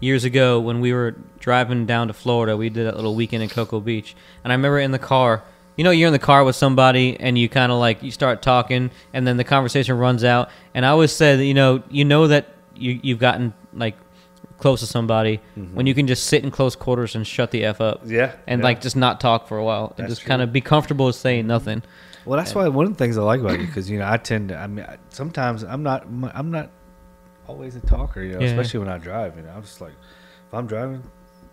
years ago when we were driving down to Florida, we did that little weekend in Cocoa Beach, and I remember in the car. You know, you're in the car with somebody, and you kind of like you start talking, and then the conversation runs out. And I always said, you know, you know that you you've gotten like close to somebody mm-hmm. when you can just sit in close quarters and shut the f up,
Yeah,
and
yeah.
like just not talk for a while, and
That's
just kind of be comfortable with saying nothing.
Well, that's why one of the things I like about you because you know I tend to. I mean, I, sometimes I'm not. I'm not always a talker. You know,
Yeah.
especially when I drive. You know, I'm just like, if I'm driving.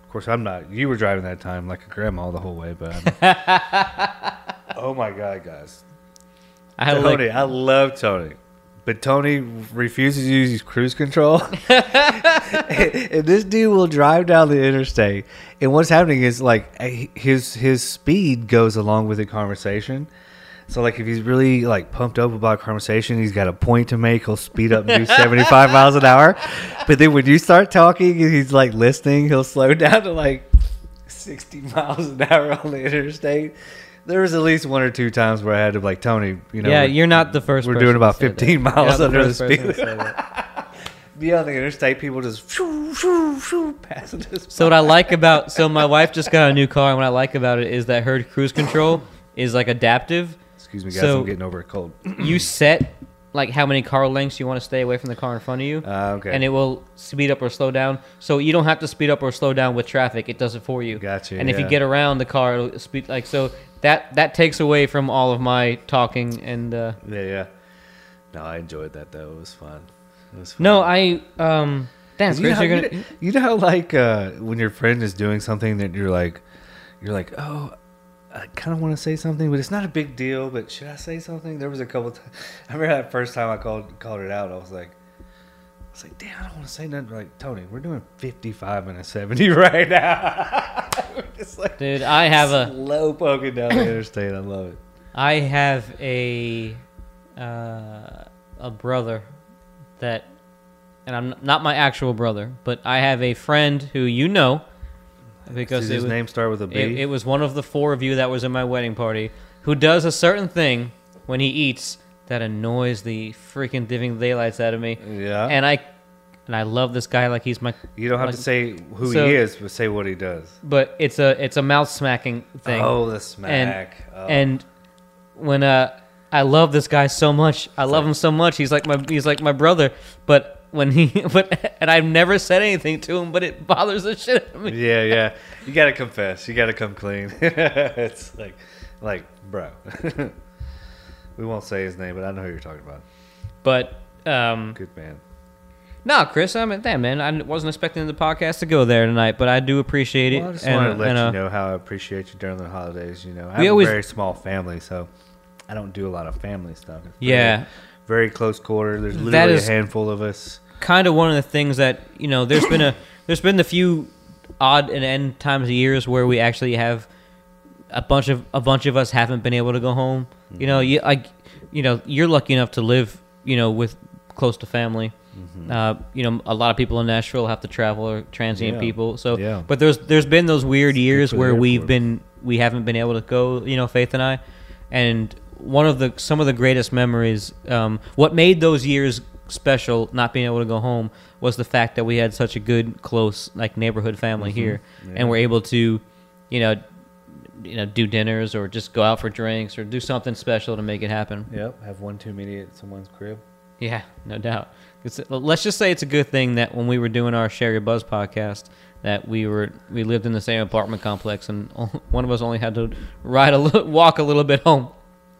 Of course, I'm not. You were driving that time like a grandma the whole way, but. I'm, oh my god, guys!
I had
Tony,
like
I love Tony, but Tony refuses to use his cruise control. and this dude will drive down the interstate, and what's happening is like eh, his his speed goes along with the conversation. So like if he's really like pumped up about a conversation, he's got a point to make. He'll speed up and do seventy five miles an hour. But then when you start talking and he's like listening, he'll slow down to like sixty miles an hour on the interstate. There was at least one or two times where I had to like Tony, you know,
yeah, you're not the 1st
we're doing about
say that.
15 miles under the
first person
speed
to say that.
be on the interstate, people just shoo, shoo, shoo, passing us.
So what I like about so my wife just got a new car, and what I like about it is that her cruise control is like adaptive.
Excuse me, guys,
So-
I'm getting over a cold.
You set like how many car lengths you want to stay away from the car in front of you,
Uh, okay,
and it will speed up or slow down. So you don't have to speed up or slow down with traffic; it does it for you.
Gotcha,
And if you get around the car, it'll speed like so. That that takes away from all of my talking and. Uh,
yeah, yeah. No, I enjoyed that though. It was fun. It was fun.
no, I um. Damn,
you know, how,
you're
you,
gonna.
know, you know how like uh, when your friend is doing something that you're like, you're like, oh, I kind of want to say something, but it's not a big deal. But should I say something? There was a couple. times. I remember that first time I called called it out. I was like. I was like, damn, I don't want to say nothing. Like, Tony, we're doing 55 and a 70 right now. We're like
Dude, I have a
slow poking down the interstate. I love it.
I have a uh, a brother that, and I'm not my actual brother, but I have a friend who you know because
his
was,
name start with a B?
it, it was one of the four of you that was in my wedding party who does a certain thing when he eats that annoys the freaking living daylights out of me,
yeah.
and I and I love this guy like he's my.
you don't have
like-
to say who
so-
he is, but say what he does.
But it's a it's a mouth smacking thing.
Oh, the smack. oh.
and when uh I love this guy so much. I love him so much. He's like my he's like my brother. But when he but and I've never said anything to him, but it bothers the shit out of me.
yeah, yeah. You gotta confess. You gotta come clean. it's like, like, bro. we won't say his name, but I know who you're talking about.
But um
Good man.
No, Chris, I mean damn man, I wasn't expecting the podcast to go there tonight, but I do appreciate it.
Well, I just wanted to let
and, uh,
you know how I appreciate you during the holidays. You know, I have
always-
a very small family, so I don't do a lot of family stuff. It's
Yeah.
very close quarter. There's literally a handful of us.
kind of one of the things that you know there's been a there's been the few odd and end times of years where we actually have a bunch of a bunch of us haven't been able to go home you know you like you know you're lucky enough to live you know with close to family Uh, you know, a lot of people in Nashville have to travel or transient
Yeah.
people. So,
Yeah.
but there's there's been those weird years where we've been we haven't been able to go. You know, Faith and I, and one of the some of the greatest memories. Um, what made those years special, not being able to go home, was the fact that we had such a good, close, like neighborhood family here,
Yeah.
and we're able to, you know. You know, do dinners or just go out for drinks or do something special to make it happen.
Yep. Have one too many at someone's crib.
Yeah, no doubt. It's, let's just say it's a good thing that when we were doing our Share Your Buzz podcast, that we were we lived in the same apartment complex, and one of us only had to ride a little, walk a little bit home.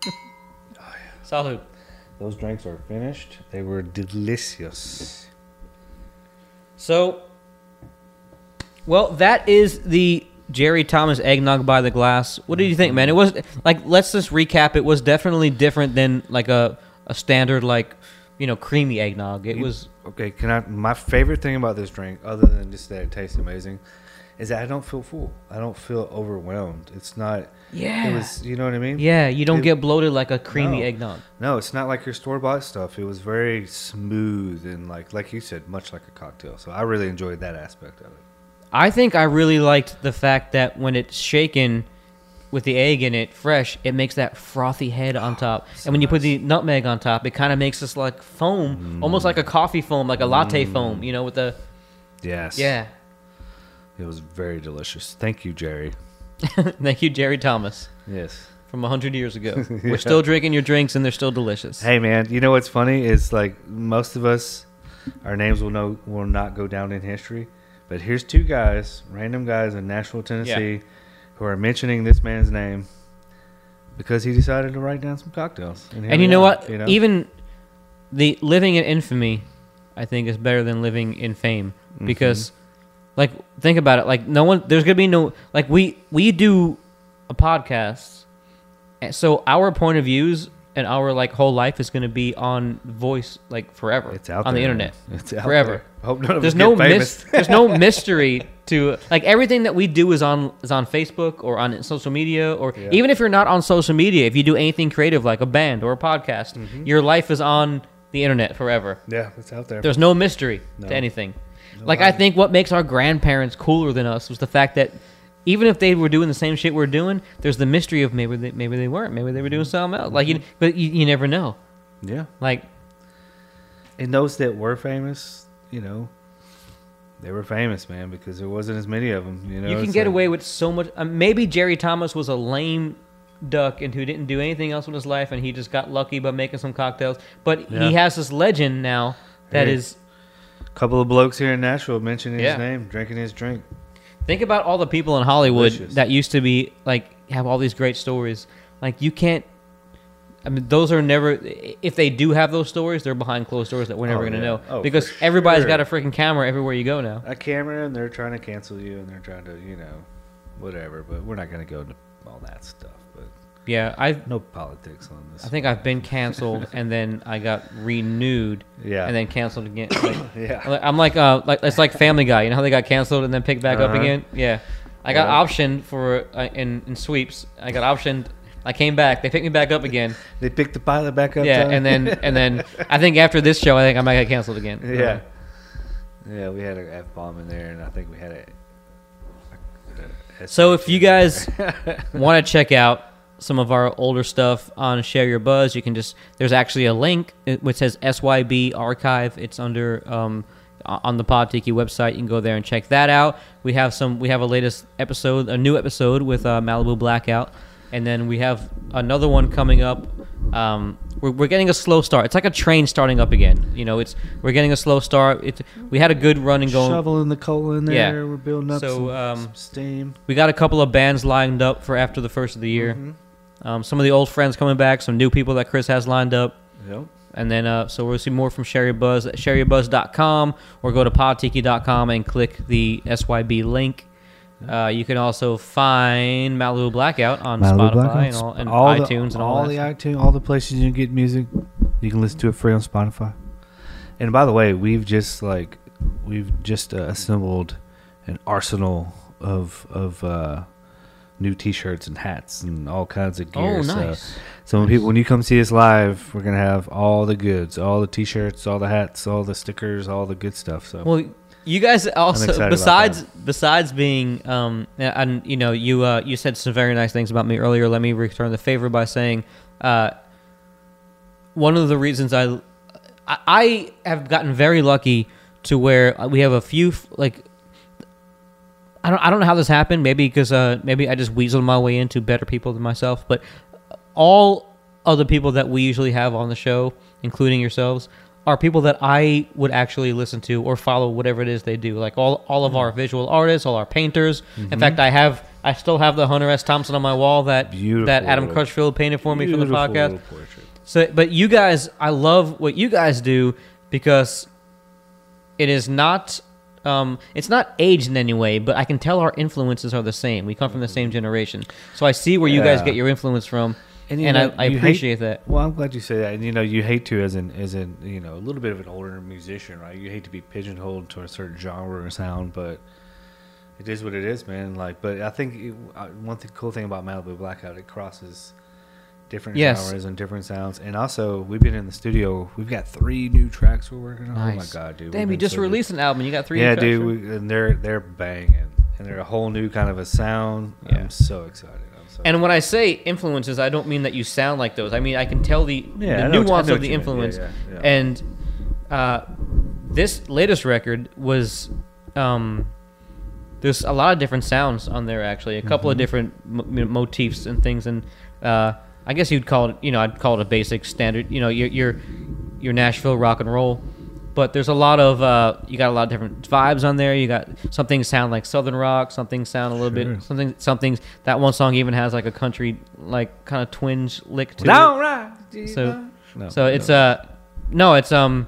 Salud.
Those drinks are finished. They were delicious.
So, well, that is the Jerry Thomas eggnog by the glass. What did you think, man? It was like let's just recap. It was definitely different than like a a standard like you know creamy eggnog. It
You-
was
Okay, can I? My favorite thing about this drink, other than just that it tastes amazing, is that I don't feel full. I don't feel overwhelmed. It's not.
yeah.
It was. You know what I mean?
Yeah, you don't
It-
get bloated like a creamy
No.
eggnog.
No, it's not like your store bought stuff. It was very smooth and like, like you said, much like a cocktail. So I really enjoyed that aspect of it.
I think I really liked the fact that when it's shaken with the egg in it fresh, it makes that frothy head on ah, top. and when you put the nutmeg on top, it kind of makes this like foam, mm. almost like a coffee foam, like a latte mm. foam, you know, with the
Yes.
yeah.
It was very delicious. Thank you, Jerry.
Thank you, Jerry Thomas,
Yes.
from a hundred years ago.
Yeah.
We're still drinking your drinks, and they're still delicious.
Hey, man. You know what's funny is like most of us, our names will know will not go down in history. But here's two guys, random guys in Nashville, Tennessee, who are mentioning this man's name because he decided to write down some cocktails. here
and you know
are,
what?
you know?
Even the living in infamy, I think, is better than living in fame
Mm-hmm.
because, like, think about it. Like, no one, there's gonna be no like we we do a podcast, and so our point of views and our like whole life is gonna be on voice like forever.
it's out
on the internet.
man. It's out
forever.
there. Hope none of
There's no mis- there's no mystery to like everything that we do is on is on Facebook or on social media or
Yeah.
even if you're not on social media, if you do anything creative like a band or a podcast,
Mm-hmm.
your life is on the internet forever.
yeah, it's out there.
There's no mystery
No.
to anything.
No
like I think what makes our grandparents cooler than us was the fact that even if they were doing the same shit we're doing, there's the mystery of maybe they, maybe they weren't, maybe they were doing something else. Like you, but you, you never know.
Yeah.
Like
And those that were famous, you know, they were famous, man, because there wasn't as many of them. You know,
you can get
like-
away with so much. Um, maybe Jerry Thomas was a lame duck and who didn't do anything else with his life, and he just got lucky by making some cocktails. But
Yeah.
he has this legend now that
Hey.
is.
couple of blokes here in Nashville mentioning
Yeah.
his name, drinking his drink.
Think about all the people in Hollywood
Delicious.
that used to be like have all these great stories. Like you can't. I mean, those are never. If they do have those stories, they're behind closed doors that we're never
Oh,
gonna
yeah.
know
Oh,
because
for
everybody's
sure.
got a freaking camera everywhere you go now.
A camera, and they're trying to cancel you, and they're trying to, you know, whatever. But we're not going to go into all that stuff.
Yeah, I.
no politics on this.
I think I've been canceled and then I got renewed
Yeah.
and then canceled again. Like,
yeah.
I'm like uh like it's like Family Guy. You know how they got canceled and then picked back up
Uh-huh.
again? Yeah. I got
Yeah.
optioned for uh, in in sweeps. I got optioned. I came back. They picked me back up again.
They picked the pilot back up.
yeah,
Tom?
and then and then I think after this show, I think I might get canceled again.
yeah. Yeah, we had an F bomb in there, and I think we had a-
So if you guys want to check out some of our older stuff on Share Your Buzz, you can just there's actually a link uh, which says SYB Archive. It's under um, on the Pod Tiki website. You can go there and check that out. We have some. We have a latest episode, a new episode with uh, Malibu Blackout, and then we have another one coming up. Um, we're, we're getting a slow start. It's like a train starting up again. You know, it's we're getting a slow start. It's we had a good run and going.
shoveling the coal in there.
Yeah.
We're building up
So,
some,
um,
some steam.
We got a couple of bands lined up for after the first of the year.
Mhm.
Um, some of the old friends coming back, some new people that Chris has lined up.
Yep.
And then, uh, so we'll see more from Share Your Buzz at shareyourbuzz.com or go to podtiki.com and click the SYB link. Uh, you can also find Malibu Blackout on Spotify and, all, and iTunes
the,
and all,
the
that.
iTunes, all the places you can get music. You can listen to it free on Spotify. And by the way, we've just like we've just uh, assembled an arsenal of of uh, new T-shirts and hats and all kinds of gear.
Oh,
So-
nice.
So, when people, when you come see us live, we're gonna have all the goods, all the T-shirts, all the hats, all the stickers, all the good stuff. So
Well, you guys also besides besides being um and you know you uh you said some very nice things about me earlier. Let me return the favor by saying uh one of the reasons I, I have gotten very lucky to where we have a few like I don't I don't know how this happened. Maybe because uh maybe I just weaseled my way into better people than myself, but all of the people that we usually have on the show, including yourselves, are people that I would actually listen to or follow whatever it is they do. Like all all of our visual artists, all our painters. In fact, I have I still have the Hunter S. Thompson on my wall that
Beautiful
that Adam Crutchfield painted for me for the podcast. So, but you guys, I love what you guys do because it is not, um, it's not aged in any way, but I can tell our influences are the same. We come from the same generation, so I see where you guys
Yeah.
get your influence from,
And, you know,
I, I
you hate-
appreciate that.
Well, I'm glad you say that. And you know, you hate to, as an as an you know, a little bit of an older musician, right? You hate to be pigeonholed to a certain genre or sound, but it is what it is, man. Like, but I think it, uh, one cool thing about Malibu Blackout, it crosses different
Yes.
genres and different sounds. And also, we've been in the studio. We've got three new tracks we're working on. Oh my god, dude!
Damn, you just
so good.
released an album. You got three.
Yeah, dude, we, and they're they're banging, and they're a whole new kind of a sound.
Yeah.
I'm so excited. I'm so
And when I say influences, I don't mean that you sound like those. I mean I can tell the,
Yeah,
the
know what- I
nuance of the influence.
Yeah, yeah.
And uh, this latest record was um, there's a lot of different sounds on there. Actually, a couple
Mm-hmm.
of different mo- motifs and things. And uh, I guess you'd call it, you know, I'd call it a basic standard. You know, your your your Nashville rock and roll. But there's a lot of uh, you got a lot of different vibes on there. You got some things sound like southern rock, some things sound a little
Sure.
bit something something that one song even has like a country like kind of twinge lick to it.
Down right.
So-
No,
So it's
no.
uh no, it's um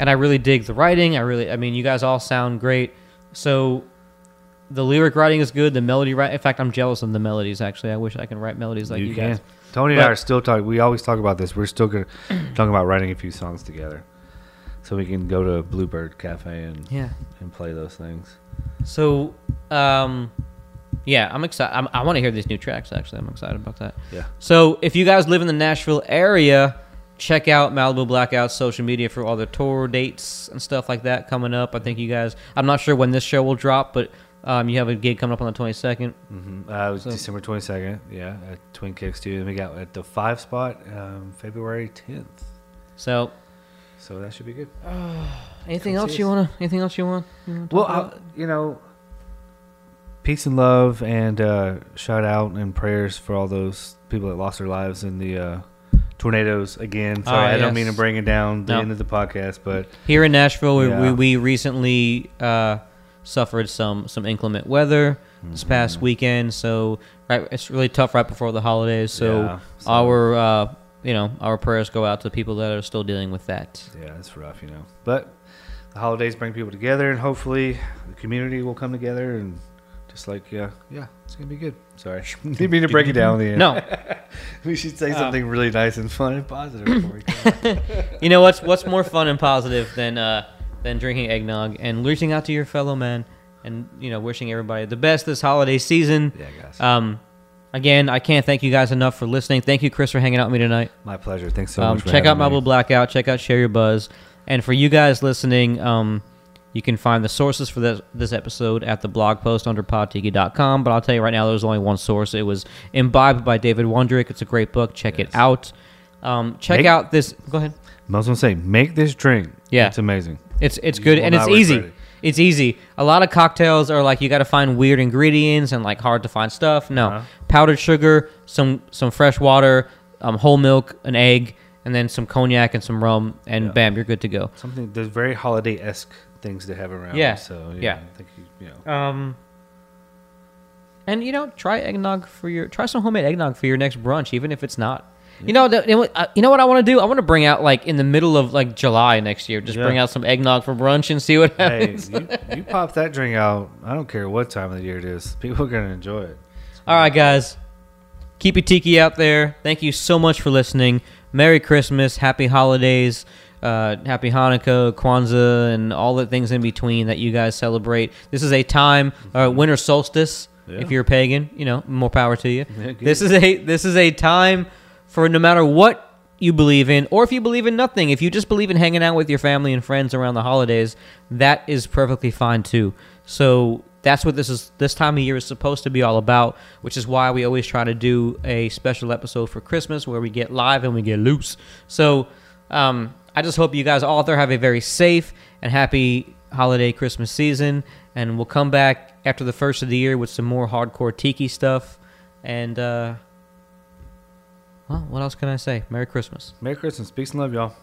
and I really dig the writing. I really I mean you guys all sound great. So the lyric writing is good, the melody right in fact I'm jealous of the melodies actually. I wish I can write melodies like you,
you can.
guys.
Tony and I are still talking. We always talk about this. We're still gonna talking about writing a few songs together, so we can go to Bluebird Cafe and
Yeah.
and play those things.
So um yeah, I'm excited. I'm, I want to hear these new tracks actually. I'm excited about that.
Yeah.
So if you guys live in the Nashville area, check out Malibu Blackout's social media for all the tour dates and stuff like that coming up. I think you guys. I'm not sure when this show will drop, but um, you have a gig coming up on the 22nd.
Mm-hmm. Uh, it was
So-
December twenty second. Yeah, at Twin Kicks too. And we got at the five spot um, February tenth.
So
So that should be good.
anything
Come
else you wanna? Anything else you want? you wanna
Well? I, you know, peace and love, and uh, shout out and prayers for all those people that lost their lives in the uh, tornadoes. Again, sorry,
Ah,
I don't mean to bring it down the
No.
end of the podcast, but
Here in Nashville, we, we, we recently uh, suffered some some inclement weather this
Mm-hmm.
past weekend. So right, it's really tough right before the holidays. So,
Yeah, so-
our uh, you know our prayers go out to people that are still dealing with that.
yeah, it's rough, you know. But the holidays bring people together, and hopefully the community will come together and. Just like yeah, yeah, it's gonna be good. Sorry, didn't mean to break it down. The end.
No,
we should say something really nice and fun and positive before we
you know what's what's more fun and positive than uh, than drinking eggnog and reaching out to your fellow man and you know wishing everybody the best this holiday season.
yeah, guys,
Um, again, I can't thank you guys enough for listening. Thank you, Chris, for hanging out with me tonight.
my pleasure. Thanks so
um,
much.
Check out
me.
Malibu Blackout. Check out Share Your Buzz. And for you guys listening, um, you can find the sources for this, this episode at the blog post under podtiki.com. But I'll tell you right now, there's only one source. It was Imbibed by David Wondrich. It's a great book. Check it out. Um, check
Make-
out this. Go ahead.
I was gonna say, make this drink.
Yeah.
it's amazing.
It's it's
You
good and it's easy.
it.
It's easy. A lot of cocktails are like you got to find weird ingredients and like hard to find stuff. No,
Uh-huh.
powdered sugar, some some fresh water, um, whole milk, an egg, and then some cognac and some rum, and
Yeah.
bam, you're good to go.
Something there's very holiday esque things to have around.
Yeah,
So yeah,
yeah.
I think you, you know.
Um, and you know, try eggnog for your try some homemade eggnog for your next brunch, even if it's not. You know, the, you know what- uh, you know what I want to do? I want to bring out like in the middle of like July next year. Just
Yeah.
bring out some eggnog for brunch and see what
hey,
happens.
you, you pop that drink out. I don't care what time of the year it is. People are gonna enjoy it.
All right, guys. Keep your tiki out there. Thank you so much for listening. Merry Christmas, Happy Holidays, uh, Happy Hanukkah, Kwanzaa, and all the things in between that you guys celebrate. This is a time, uh, winter solstice.
Yeah.
If you're a pagan, you know, more power to you.
Yeah,
this is a this is a time for no matter what you believe in, or if you believe in nothing, if you just believe in hanging out with your family and friends around the holidays, that is perfectly fine too. So that's what this is. This time of year is supposed to be all about, which is why we always try to do a special episode for Christmas where we get live and we get loose. So um, I just hope you guys all there have a very safe and happy holiday Christmas season, and we'll come back after the first of the year with some more hardcore tiki stuff. And uh, well, what else can I say? Merry Christmas.
Merry Christmas. Peace and love, y'all.